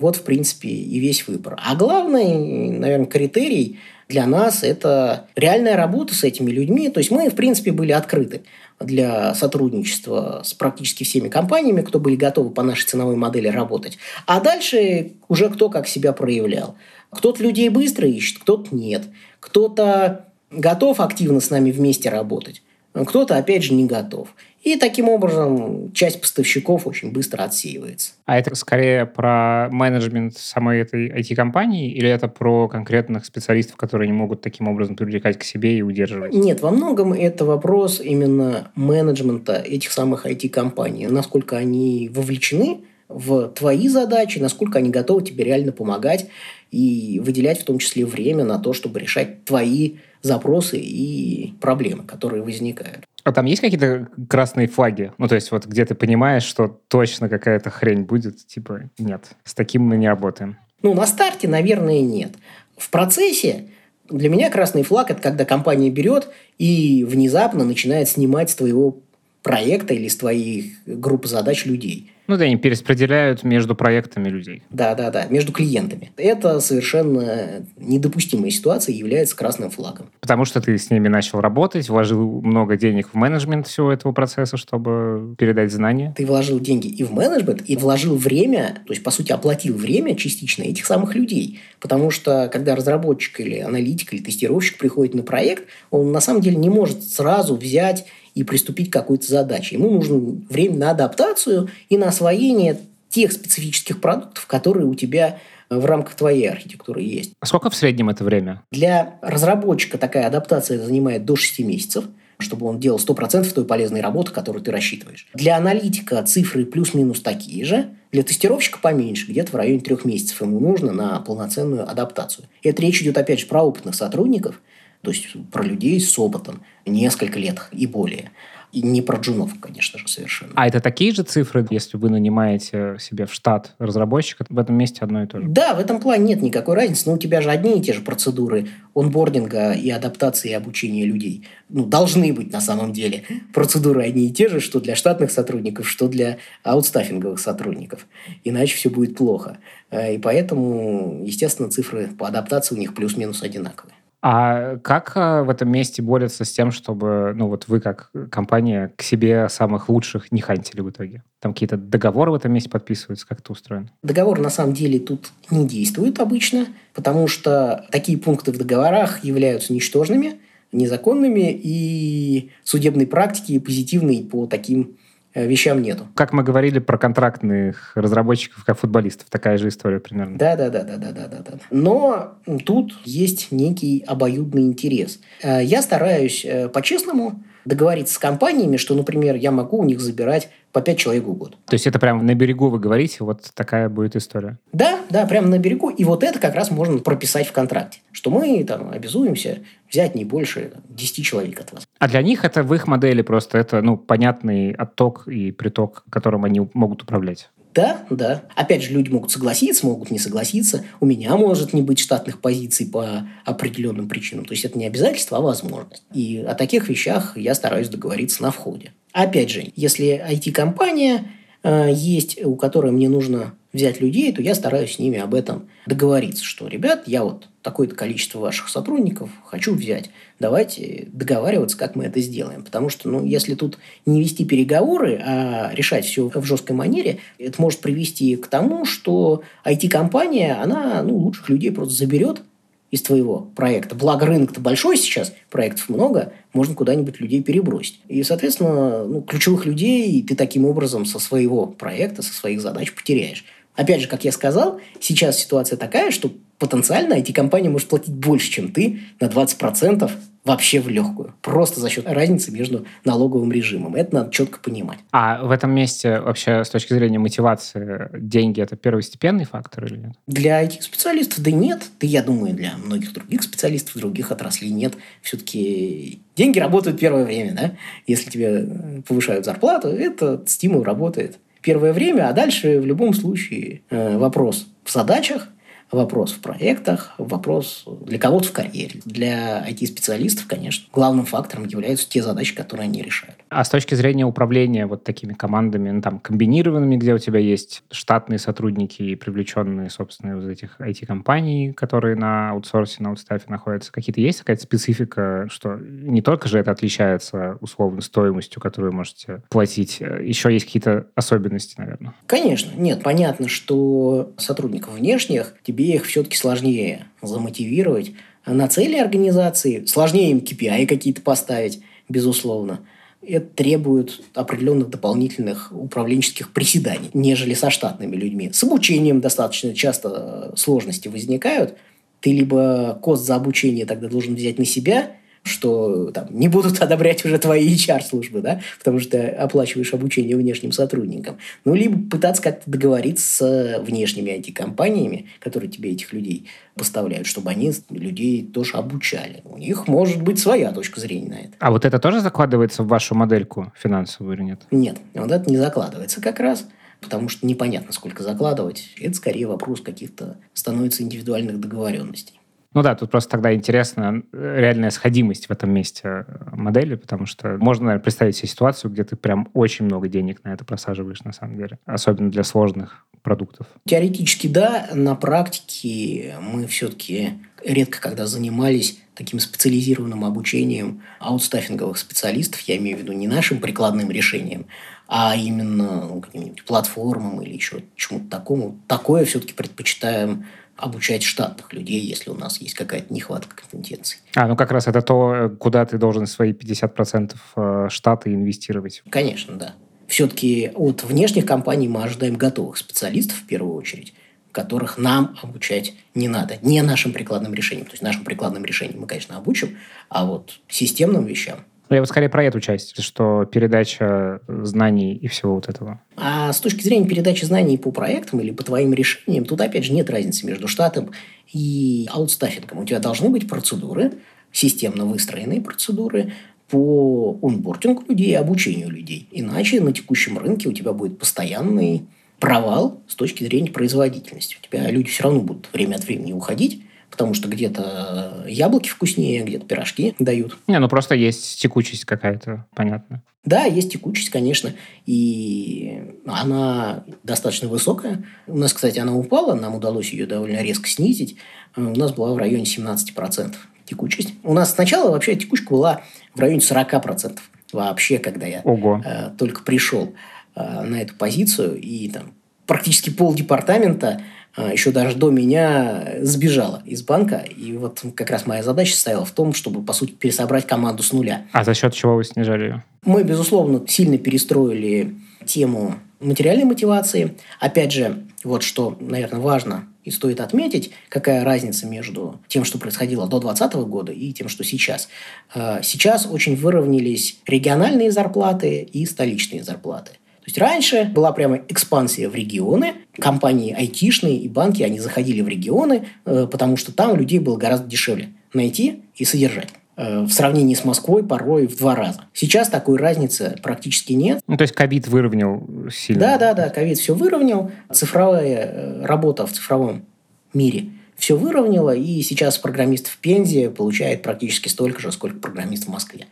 Вот, в принципе, и весь выбор. А главный, наверное, критерий для нас – это реальная работа с этими людьми. То есть мы, в принципе, были открыты для сотрудничества с практически всеми компаниями, кто были готовы по нашей ценовой модели работать. А дальше уже кто как себя проявлял. Кто-то людей быстро ищет, кто-то нет. Кто-то готов активно с нами вместе работать, кто-то, опять же, не готов. И таким образом часть поставщиков очень быстро отсеивается. А это скорее про менеджмент самой этой IT-компании или это про конкретных специалистов, которые не могут таким образом привлекать к себе и удерживать? Нет, во многом это вопрос именно менеджмента этих самых IT-компаний. Насколько они вовлечены в твои задачи, насколько они готовы тебе реально помогать и выделять в том числе время на то, чтобы решать твои запросы и проблемы, которые возникают. А там есть какие-то красные флаги? Ну, то есть вот где ты понимаешь, что точно какая-то хрень будет, типа, нет, с таким мы не работаем. Ну, на старте, наверное, нет. В процессе для меня красный флаг – это когда компания берет и внезапно начинает снимать с твоего проекта или с твоих групп задач людей. Ну да, они перераспределяют между проектами людей. Да, да, да, между клиентами. Это совершенно недопустимая ситуация является красным флагом. Потому что ты с ними начал работать, вложил много денег в менеджмент всего этого процесса, чтобы передать знания. Ты вложил деньги и в менеджмент, и вложил время, то есть, по сути, оплатил время частично этих самых людей. Потому что, когда разработчик или аналитик или тестировщик приходит на проект, он на самом деле не может сразу взять и приступить к какой-то задаче. Ему нужно время на адаптацию и на освоение тех специфических продуктов, которые у тебя в рамках твоей архитектуры есть. А сколько в среднем это время? Для разработчика такая адаптация занимает до 6 месяцев чтобы он делал 100% той полезной работы, которую ты рассчитываешь. Для аналитика цифры плюс-минус такие же, для тестировщика поменьше, где-то в районе трех месяцев ему нужно на полноценную адаптацию. И это речь идет, опять же, про опытных сотрудников, то есть про людей с опытом несколько лет и более. И не про джунов, конечно же, совершенно. А это такие же цифры, если вы нанимаете себе в штат разработчика, в этом месте одно и то же? Да, в этом плане нет никакой разницы, но у тебя же одни и те же процедуры онбординга и адаптации и обучения людей. Ну, должны быть на самом деле процедуры одни и те же, что для штатных сотрудников, что для аутстаффинговых сотрудников. Иначе все будет плохо. Э, и поэтому, естественно, цифры по адаптации у них плюс-минус одинаковые. А как а, в этом месте борются с тем, чтобы, ну вот вы как компания к себе самых лучших не хантили в итоге? Там какие-то договоры в этом месте подписываются? Как это устроено? Договор на самом деле тут не действует обычно, потому что такие пункты в договорах являются ничтожными, незаконными, и судебной практики позитивной по таким Э, вещам нету. Как мы говорили про контрактных разработчиков, как футболистов, такая же история примерно. Да, да, да, да, да, да, да. Но тут есть некий обоюдный интерес. Э, я стараюсь э, по-честному договориться с компаниями, что, например, я могу у них забирать по 5 человек в год. То есть это прямо на берегу вы говорите, вот такая будет история? Да, да, прямо на берегу. И вот это как раз можно прописать в контракте, что мы там обязуемся взять не больше 10 человек от вас. А для них это в их модели просто это ну, понятный отток и приток, которым они могут управлять. Да, да. Опять же, люди могут согласиться, могут не согласиться. У меня может не быть штатных позиций по определенным причинам. То есть это не обязательство, а возможность. И о таких вещах я стараюсь договориться на входе. Опять же, если IT-компания э, есть, у которой мне нужно взять людей, то я стараюсь с ними об этом договориться, что, ребят, я вот такое-то количество ваших сотрудников хочу взять. Давайте договариваться, как мы это сделаем. Потому что, ну, если тут не вести переговоры, а решать все в жесткой манере, это может привести к тому, что IT-компания, она ну, лучших людей просто заберет из твоего проекта. Благо рынок-то большой сейчас, проектов много, можно куда-нибудь людей перебросить. И, соответственно, ну, ключевых людей ты таким образом со своего проекта, со своих задач потеряешь. Опять же, как я сказал, сейчас ситуация такая, что потенциально IT-компания может платить больше, чем ты на 20% вообще в легкую. Просто за счет разницы между налоговым режимом. Это надо четко понимать. А в этом месте вообще с точки зрения мотивации деньги это первостепенный фактор или нет? Для IT-специалистов да нет. Да я думаю, для многих других специалистов, других отраслей нет. Все-таки деньги работают первое время, да? Если тебе повышают зарплату, это стимул работает первое время, а дальше в любом случае э, вопрос в задачах – вопрос в проектах, вопрос для кого-то в карьере. Для IT-специалистов, конечно, главным фактором являются те задачи, которые они решают. А с точки зрения управления вот такими командами, ну, там, комбинированными, где у тебя есть штатные сотрудники и привлеченные, собственно, из этих IT-компаний, которые на аутсорсе, на аутстафе находятся, какие-то есть какая-то специфика, что не только же это отличается условно стоимостью, которую вы можете платить, еще есть какие-то особенности, наверное? Конечно. Нет, понятно, что сотрудников внешних тебе тебе их все-таки сложнее замотивировать на цели организации, сложнее им KPI какие-то поставить, безусловно. Это требует определенных дополнительных управленческих приседаний, нежели со штатными людьми. С обучением достаточно часто сложности возникают. Ты либо кост за обучение тогда должен взять на себя, что там, не будут [laughs] одобрять уже твои HR-службы, да, потому что ты оплачиваешь обучение внешним сотрудникам. Ну, либо пытаться как-то договориться с внешними IT-компаниями, которые тебе этих людей поставляют, чтобы они людей тоже обучали. У них может быть своя точка зрения на это. А вот это тоже закладывается в вашу модельку финансовую или нет? Нет, вот это не закладывается как раз потому что непонятно, сколько закладывать. Это скорее вопрос каких-то становится индивидуальных договоренностей. Ну да, тут просто тогда интересна э, реальная сходимость в этом месте э, модели, потому что можно, наверное, представить себе ситуацию, где ты прям очень много денег на это просаживаешь на самом деле, особенно для сложных продуктов. Теоретически да, на практике мы все-таки редко когда занимались таким специализированным обучением аутстаффинговых специалистов, я имею в виду не нашим прикладным решением, а именно ну, каким-нибудь платформам или еще чему-то такому. Такое все-таки предпочитаем обучать штатных людей, если у нас есть какая-то нехватка компетенций. А, ну как раз это то, куда ты должен свои 50% э, штата инвестировать. Конечно, да. Все-таки от внешних компаний мы ожидаем готовых специалистов в первую очередь, которых нам обучать не надо. Не нашим прикладным решением. То есть нашим прикладным решением мы, конечно, обучим, а вот системным вещам ну, я вот скорее про эту часть, что передача знаний и всего вот этого. А с точки зрения передачи знаний по проектам или по твоим решениям, тут опять же нет разницы между штатом и аутстаффингом. У тебя должны быть процедуры, системно выстроенные процедуры по онбордингу людей и обучению людей. Иначе на текущем рынке у тебя будет постоянный провал с точки зрения производительности. У тебя люди все равно будут время от времени уходить, потому что где-то яблоки вкуснее, где-то пирожки дают. Не, ну просто есть текучесть какая-то, понятно. Да, есть текучесть, конечно, и она достаточно высокая. У нас, кстати, она упала, нам удалось ее довольно резко снизить. У нас была в районе 17% текучесть. У нас сначала вообще текучка была в районе 40% вообще, когда я Ого. Э, только пришел э, на эту позицию, и там практически пол департамента еще даже до меня сбежала из банка. И вот как раз моя задача стояла в том, чтобы, по сути, пересобрать команду с нуля. А за счет чего вы снижали ее? Мы, безусловно, сильно перестроили тему материальной мотивации. Опять же, вот что, наверное, важно и стоит отметить, какая разница между тем, что происходило до 2020 года и тем, что сейчас. А, сейчас очень выровнялись региональные зарплаты и столичные зарплаты. То есть раньше была прямо экспансия в регионы. Компании айтишные и банки, они заходили в регионы, э, потому что там людей было гораздо дешевле найти и содержать э, в сравнении с Москвой порой в два раза. Сейчас такой разницы практически нет. Ну, то есть ковид выровнял сильно. Да, да, да, ковид все выровнял. Цифровая э, работа в цифровом мире все выровняла, и сейчас программист в Пензе получает практически столько же, сколько программист в Москве.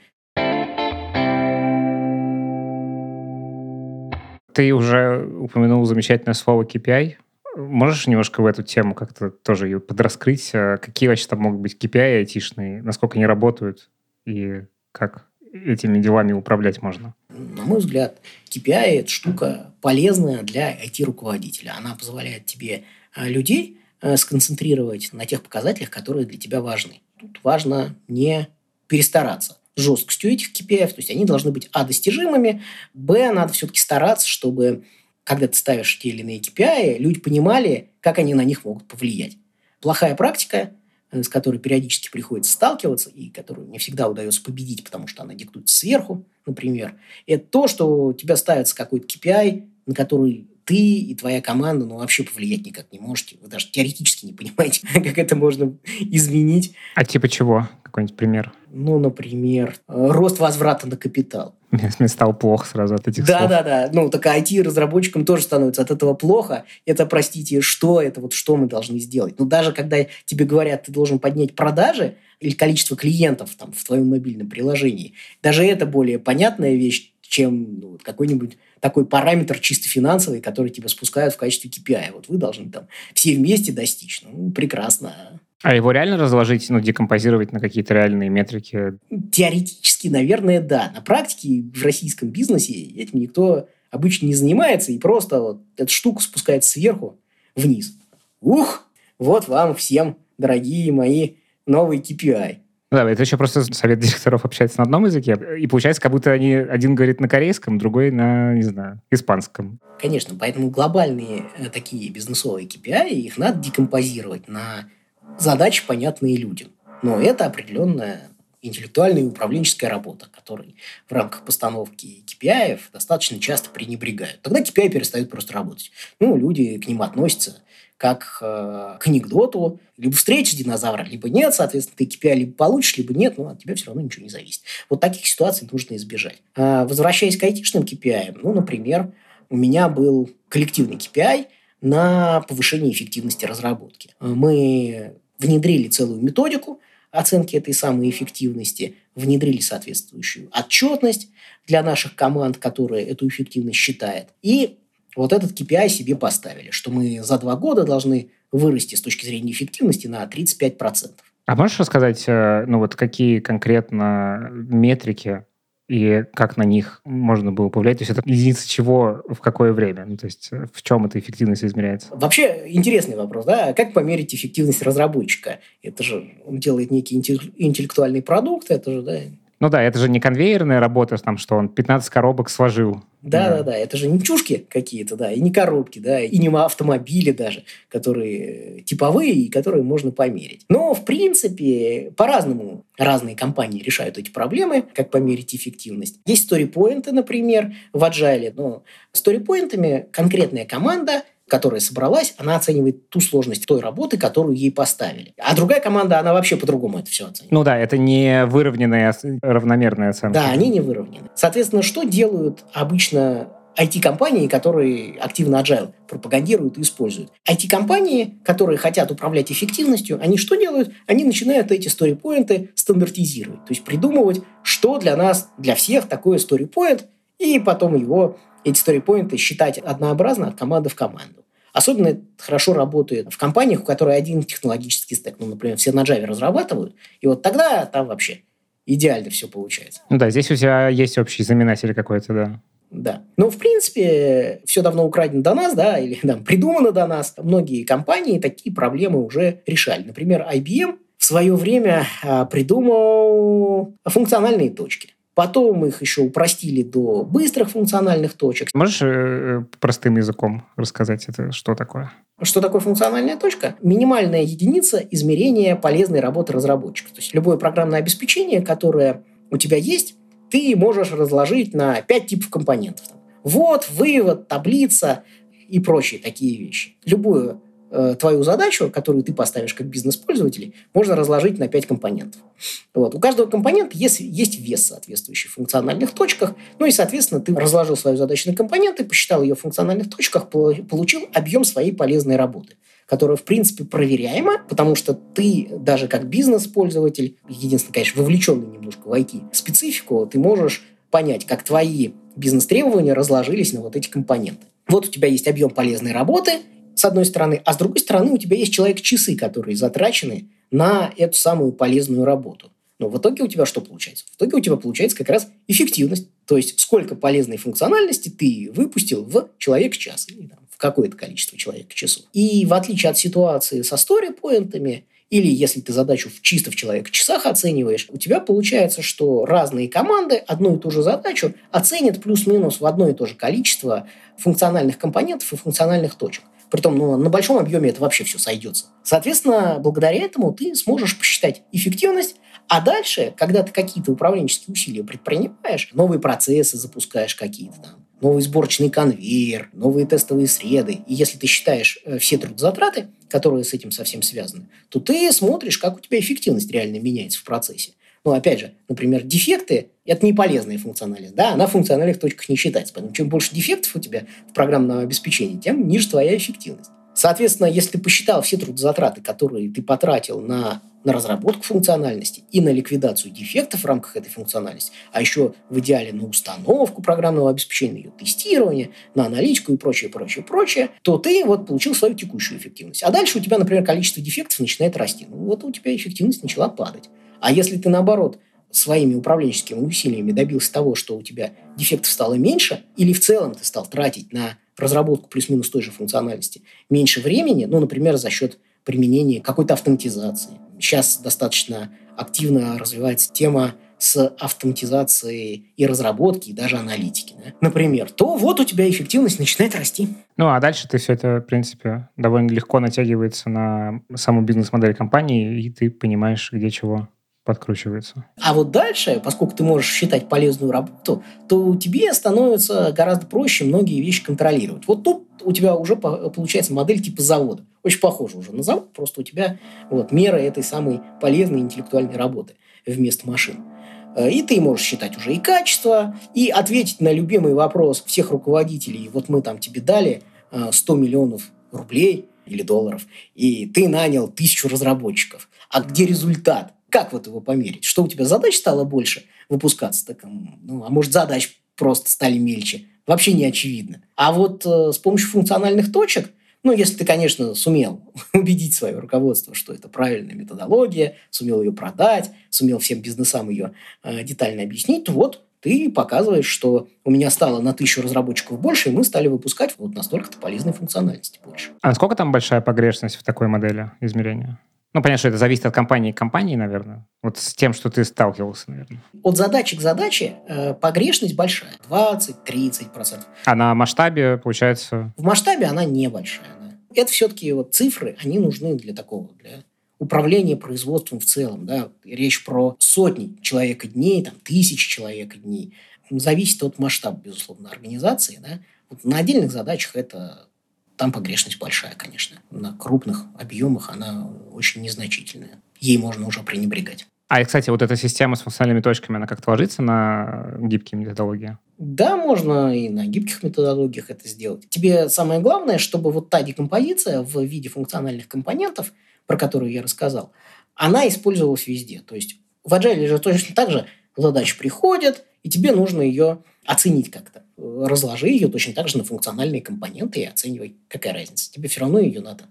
Ты уже упомянул замечательное слово KPI. Можешь немножко в эту тему как-то тоже ее подраскрыть? А какие вообще там могут быть KPI айтишные? Насколько они работают? И как этими делами управлять можно? На мой взгляд, KPI – это штука полезная для IT-руководителя. Она позволяет тебе а, людей а, сконцентрировать на тех показателях, которые для тебя важны. Тут важно не перестараться жесткостью этих KPI, то есть они должны быть а, достижимыми, б, надо все-таки стараться, чтобы когда ты ставишь те или иные KPI, люди понимали, как они на них могут повлиять. плохая практика, э, с которой периодически приходится сталкиваться и которую не всегда удается победить, потому что она диктуется сверху, например, это то, что у тебя ставится какой-то KPI, на который ты и твоя команда ну, вообще повлиять никак не можете. Вы даже теоретически не понимаете, [laughs] как это можно изменить. А типа чего? Какой-нибудь пример? Ну, например, э, рост возврата на капитал. Мне стало плохо сразу от этих да, слов. Да, да, да. Ну, так IT-разработчикам тоже становится от этого плохо. Это, простите, что это, вот что мы должны сделать? Ну, даже когда тебе говорят, ты должен поднять продажи или количество клиентов там, в твоем мобильном приложении, даже это более понятная вещь, чем ну, какой-нибудь такой параметр чисто финансовый, который тебя спускают в качестве KPI. Вот вы должны там все вместе достичь. Ну, прекрасно. А его реально разложить, ну, декомпозировать на какие-то реальные метрики? Теоретически, наверное, да. На практике в российском бизнесе этим никто обычно не занимается, и просто вот эта штука спускается сверху вниз. Ух! Вот вам всем, дорогие мои, новый KPI. Да, это еще просто совет директоров общается на одном языке, и получается, как будто они один говорит на корейском, другой на, не знаю, испанском. Конечно, поэтому глобальные э, такие бизнесовые KPI, их надо декомпозировать на задачи, понятные людям. Но это определенная интеллектуальная и управленческая работа, которой в рамках постановки KPI достаточно часто пренебрегают. Тогда KPI перестают просто работать. Ну, люди к ним относятся как э, к анекдоту. Либо встретишь динозавра, либо нет. Соответственно, ты KPI либо получишь, либо нет. Но от тебя все равно ничего не зависит. Вот таких ситуаций нужно избежать. А, возвращаясь к айтишным KPI, ну, например, у меня был коллективный KPI на повышение эффективности разработки. Мы внедрили целую методику оценки этой самой эффективности, внедрили соответствующую отчетность для наших команд, которая эту эффективность считает. И вот этот KPI себе поставили, что мы за два года должны вырасти с точки зрения эффективности на 35%. А можешь рассказать, э, ну вот какие конкретно метрики и как на них можно было повлиять? То есть это единица чего в какое время? Ну, то есть э, в чем эта эффективность измеряется? Вообще интересный вопрос, да? Как померить эффективность разработчика? Это же он делает некий интеллектуальный продукт, это же, да, ну да, это же не конвейерная работа, там, что он 15 коробок сложил. Да, да, да, это же не чушки какие-то, да, и не коробки, да, и не автомобили даже, которые типовые и которые можно померить. Но, в принципе, по-разному разные компании решают эти проблемы, как померить эффективность. Есть сторипоинты, например, в Agile, но сторипоинтами конкретная команда – которая собралась, она оценивает ту сложность той работы, которую ей поставили. А другая команда, она вообще по-другому это все оценивает. Ну да, это не выровненная, равномерная оценка. Да, они не выровнены. Соответственно, что делают обычно IT-компании, которые активно agile пропагандируют и используют. IT-компании, которые хотят управлять эффективностью, они что делают? Они начинают эти сторипоинты стандартизировать, то есть придумывать, что для нас, для всех такое сторипоинт, и потом его эти сторипоинты считать однообразно от команды в команду. Особенно это хорошо работает в компаниях, у которых один технологический стек. Ну, например, все на Java разрабатывают, и вот тогда там вообще идеально все получается. Ну да, здесь у тебя есть общий знаменатель какой-то, да. Да. Но, в принципе, все давно украдено до нас, да, или [laughs] там, придумано до нас. Многие компании такие проблемы уже решали. Например, IBM в свое время а, придумал функциональные точки. Потом их еще упростили до быстрых функциональных точек. Можешь э, простым языком рассказать, это что такое? Что такое функциональная точка? Минимальная единица измерения полезной работы разработчика. То есть любое программное обеспечение, которое у тебя есть, ты можешь разложить на пять типов компонентов. Вот, вывод, таблица и прочие такие вещи. Любую Э, твою задачу, которую ты поставишь как бизнес-пользователь, можно разложить на 5 компонентов. Вот. У каждого компонента есть, есть вес соответствующий в функциональных точках. Ну и, соответственно, ты разложил свою задачу на компоненты, посчитал ее в функциональных точках, получил объем своей полезной работы которая, в принципе, проверяема, потому что ты даже как бизнес-пользователь, единственное, конечно, вовлеченный немножко в IT-специфику, ты можешь понять, как твои бизнес-требования разложились на вот эти компоненты. Вот у тебя есть объем полезной работы, с одной стороны, а с другой стороны у тебя есть человек-часы, которые затрачены на эту самую полезную работу. Но в итоге у тебя что получается? В итоге у тебя получается как раз эффективность. То есть сколько полезной функциональности ты выпустил в человек-час или там, в какое-то количество человек к часу. И в отличие от ситуации со story-поинтами, или если ты задачу чисто в человек-часах оцениваешь, у тебя получается, что разные команды одну и ту же задачу оценят плюс-минус в одно и то же количество функциональных компонентов и функциональных точек. Притом ну, на большом объеме это вообще все сойдется. Соответственно, благодаря этому ты сможешь посчитать эффективность, а дальше, когда ты какие-то управленческие усилия предпринимаешь, новые процессы запускаешь какие-то там, новый сборочный конвейер, новые тестовые среды. И если ты считаешь э, все трудозатраты, которые с этим совсем связаны, то ты смотришь, как у тебя эффективность реально меняется в процессе. Ну, опять же, например, дефекты – это не полезная функциональность. Да, она в функциональных точках не считается. Поэтому чем больше дефектов у тебя в программном обеспечении, тем ниже твоя эффективность. Соответственно, если ты посчитал все трудозатраты, которые ты потратил на, на разработку функциональности и на ликвидацию дефектов в рамках этой функциональности, а еще в идеале на установку программного обеспечения, ее тестирование, на аналитику и прочее, прочее, прочее, то ты вот получил свою текущую эффективность. А дальше у тебя, например, количество дефектов начинает расти. Ну вот у тебя эффективность начала падать. А если ты, наоборот, своими управленческими усилиями добился того, что у тебя дефектов стало меньше, или в целом ты стал тратить на разработку плюс-минус той же функциональности меньше времени, ну, например, за счет применения какой-то автоматизации. Сейчас достаточно активно развивается тема с автоматизацией и разработки, и даже аналитики, да? например, то вот у тебя эффективность начинает расти. Ну, а дальше ты все это, в принципе, довольно легко натягивается на саму бизнес-модель компании, и ты понимаешь, где чего подкручивается. А вот дальше, поскольку ты можешь считать полезную работу, то тебе становится гораздо проще многие вещи контролировать. Вот тут у тебя уже получается модель типа завода. Очень похоже уже на завод, просто у тебя вот мера этой самой полезной интеллектуальной работы вместо машин. Э, и ты можешь считать уже и качество, и ответить на любимый вопрос всех руководителей. Вот мы там тебе дали 100 э, миллионов рублей или долларов, и ты нанял тысячу разработчиков. А где результат? Как вот его померить? Что у тебя задач стало больше выпускаться? Так, ну, а может, задач просто стали мельче? Вообще не очевидно. А вот э, с помощью функциональных точек, ну, если ты, конечно, сумел [laughs] убедить свое руководство, что это правильная методология, сумел ее продать, сумел всем бизнесам ее э, детально объяснить, то вот ты показываешь, что у меня стало на тысячу разработчиков больше, и мы стали выпускать вот настолько-то полезной функциональности больше. А насколько там большая погрешность в такой модели измерения? Ну, понятно, что это зависит от компании к компании, наверное. Вот с тем, что ты сталкивался, наверное. От задачи к задаче э, погрешность большая. 20-30%. А на масштабе, получается... В масштабе она небольшая. Да. Это все-таки вот цифры, они нужны для такого, для управления производством в целом. Да. Речь про сотни человека дней, там, тысячи человека дней. Зависит от масштаба, безусловно, организации. Да. Вот на отдельных задачах это там погрешность большая, конечно. На крупных объемах она очень незначительная. Ей можно уже пренебрегать. А, кстати, вот эта система с функциональными точками, она как-то ложится на гибкие методологии? Да, можно и на гибких методологиях это сделать. Тебе самое главное, чтобы вот та декомпозиция в виде функциональных компонентов, про которую я рассказал, она использовалась везде. То есть в Agile же точно так же задача приходит, и тебе нужно ее оценить как-то. Разложи ее точно так же на функциональные компоненты и оценивай. Какая разница? Тебе все равно ее надо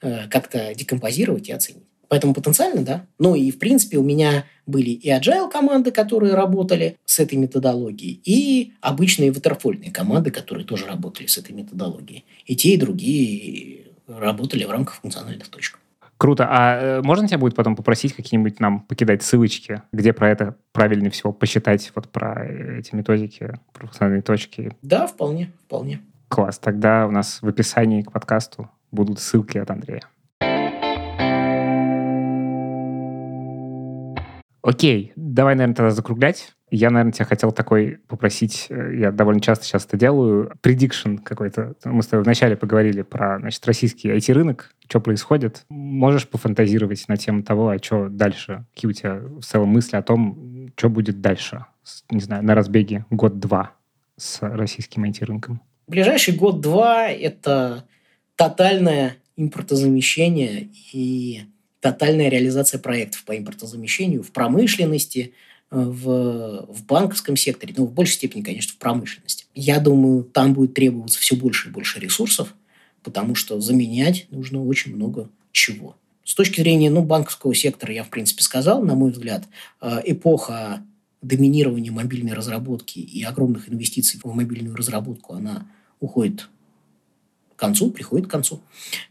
э, как-то декомпозировать и оценить. Поэтому потенциально, да. Ну и, в принципе, у меня были и agile команды, которые работали с этой методологией, и обычные ватерфольные команды, которые тоже работали с этой методологией. И те, и другие работали в рамках функциональных точек. Круто. А э, можно тебя будет потом попросить какие-нибудь нам покидать ссылочки, где про это правильнее всего посчитать, вот про эти методики, про функциональные точки? Да, вполне, вполне. Класс. Тогда у нас в описании к подкасту будут ссылки от Андрея. Окей, давай, наверное, тогда закруглять. Я, наверное, тебя хотел такой попросить, э, я довольно часто сейчас это делаю, предикшн какой-то. Мы с тобой вначале поговорили про, значит, российский IT-рынок, что происходит. Можешь пофантазировать на тему того, а что дальше? Какие у тебя в целом мысли о том, что будет дальше? Не знаю, на разбеге год-два с российским IT-рынком. Ближайший год-два – это тотальное импортозамещение и тотальная реализация проектов по импортозамещению в промышленности, в, в банковском секторе, но в большей степени, конечно, в промышленности. Я думаю, там будет требоваться все больше и больше ресурсов, потому что заменять нужно очень много чего. С точки зрения ну, банковского сектора, я, в принципе, сказал, на мой взгляд, э, эпоха доминирования мобильной разработки и огромных инвестиций в мобильную разработку, она уходит к концу, приходит к концу.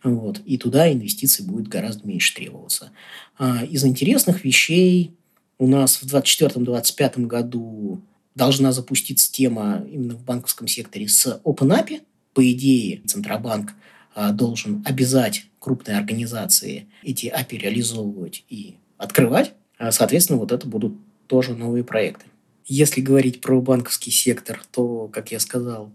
Вот. И туда инвестиций будет гораздо меньше требоваться. А, из интересных вещей у нас в 2024-2025 году должна запуститься тема именно в банковском секторе с OpenAPI. По идее, Центробанк а, должен обязать крупные организации эти API реализовывать и открывать. А, соответственно, вот это будут тоже новые проекты. Если говорить про банковский сектор, то, как я сказал,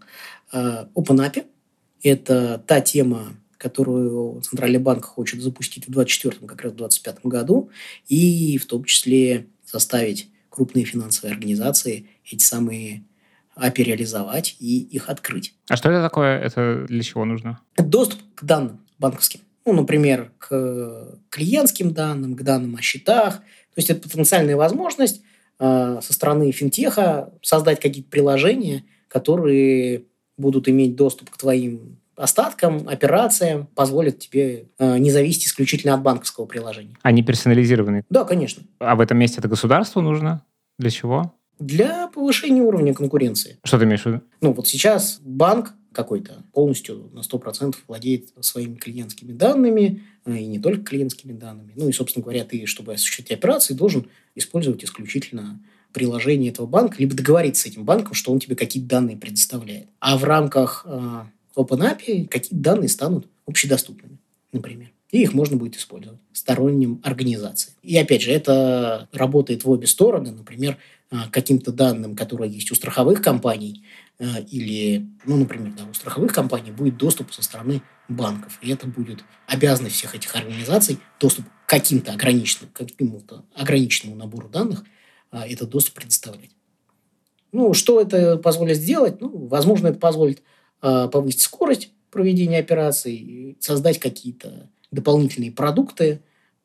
OpenAPI – это та тема, которую Центральный банк хочет запустить в 2024, как раз в 2025 году, и в том числе заставить крупные финансовые организации эти самые API реализовать и их открыть. А что это такое? Это для чего нужно? Доступ к данным банковским. Ну, например, к клиентским данным, к данным о счетах. То есть это потенциальная возможность э, со стороны финтеха создать какие-то приложения, которые будут иметь доступ к твоим остаткам, операциям, позволят тебе э, не зависеть исключительно от банковского приложения. Они персонализированы? Да, конечно. А в этом месте это государству нужно? Для чего? Для повышения уровня конкуренции. Что ты имеешь в виду? Ну, вот сейчас банк какой-то полностью на 100% владеет своими клиентскими данными, э, и не только клиентскими данными. Ну и, собственно говоря, ты, чтобы осуществить операции, должен использовать исключительно приложение этого банка, либо договориться с этим банком, что он тебе какие-то данные предоставляет. А в рамках э, OpenAPI какие-то данные станут общедоступными, например. И их можно будет использовать сторонним организациям. И опять же, это работает в обе стороны. Например, а, каким-то данным, которые есть у страховых компаний, а, или, ну, например, да, у страховых компаний будет доступ со стороны банков. И это будет обязанность всех этих организаций доступ к каким-то ограниченным, какому-то ограниченному набору данных а, этот доступ предоставлять. Ну, что это позволит сделать? Ну, возможно, это позволит повысить скорость проведения операций, создать какие-то дополнительные продукты,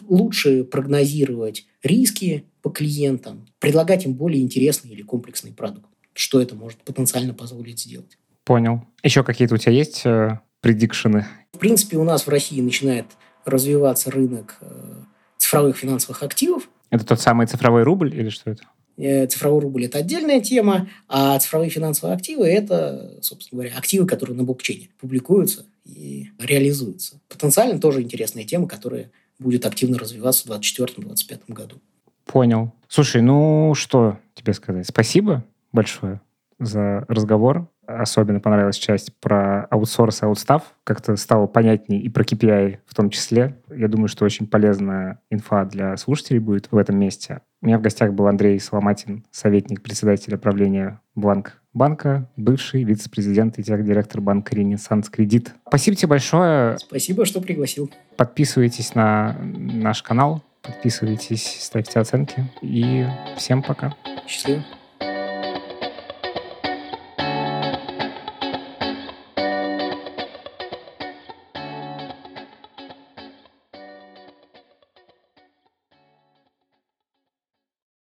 лучше прогнозировать риски по клиентам, предлагать им более интересный или комплексный продукт. Что это может потенциально позволить сделать. Понял. Еще какие-то у тебя есть э, предикшены? В принципе, у нас в России начинает развиваться рынок э, цифровых финансовых активов. Это тот самый цифровой рубль или что это? Э, цифровой рубль – это отдельная тема, а цифровые финансовые активы – это, собственно говоря, активы, которые на блокчейне публикуются и реализуются. Потенциально тоже интересная тема, которая будет активно развиваться в 2024-2025 году. Понял. Слушай, ну что тебе сказать? Спасибо большое за разговор. Особенно понравилась часть про аутсорс и аутстав. Как-то стало понятнее и про KPI в том числе. Я думаю, что очень полезная инфа для слушателей будет в этом месте. У меня в гостях был Андрей Соломатин, советник председателя правления Бланк банка, бывший вице-президент и директор банка «Ренессанс Кредит». Спасибо тебе большое. Спасибо, что пригласил. Подписывайтесь на наш канал, подписывайтесь, ставьте оценки. И всем пока. Счастливо.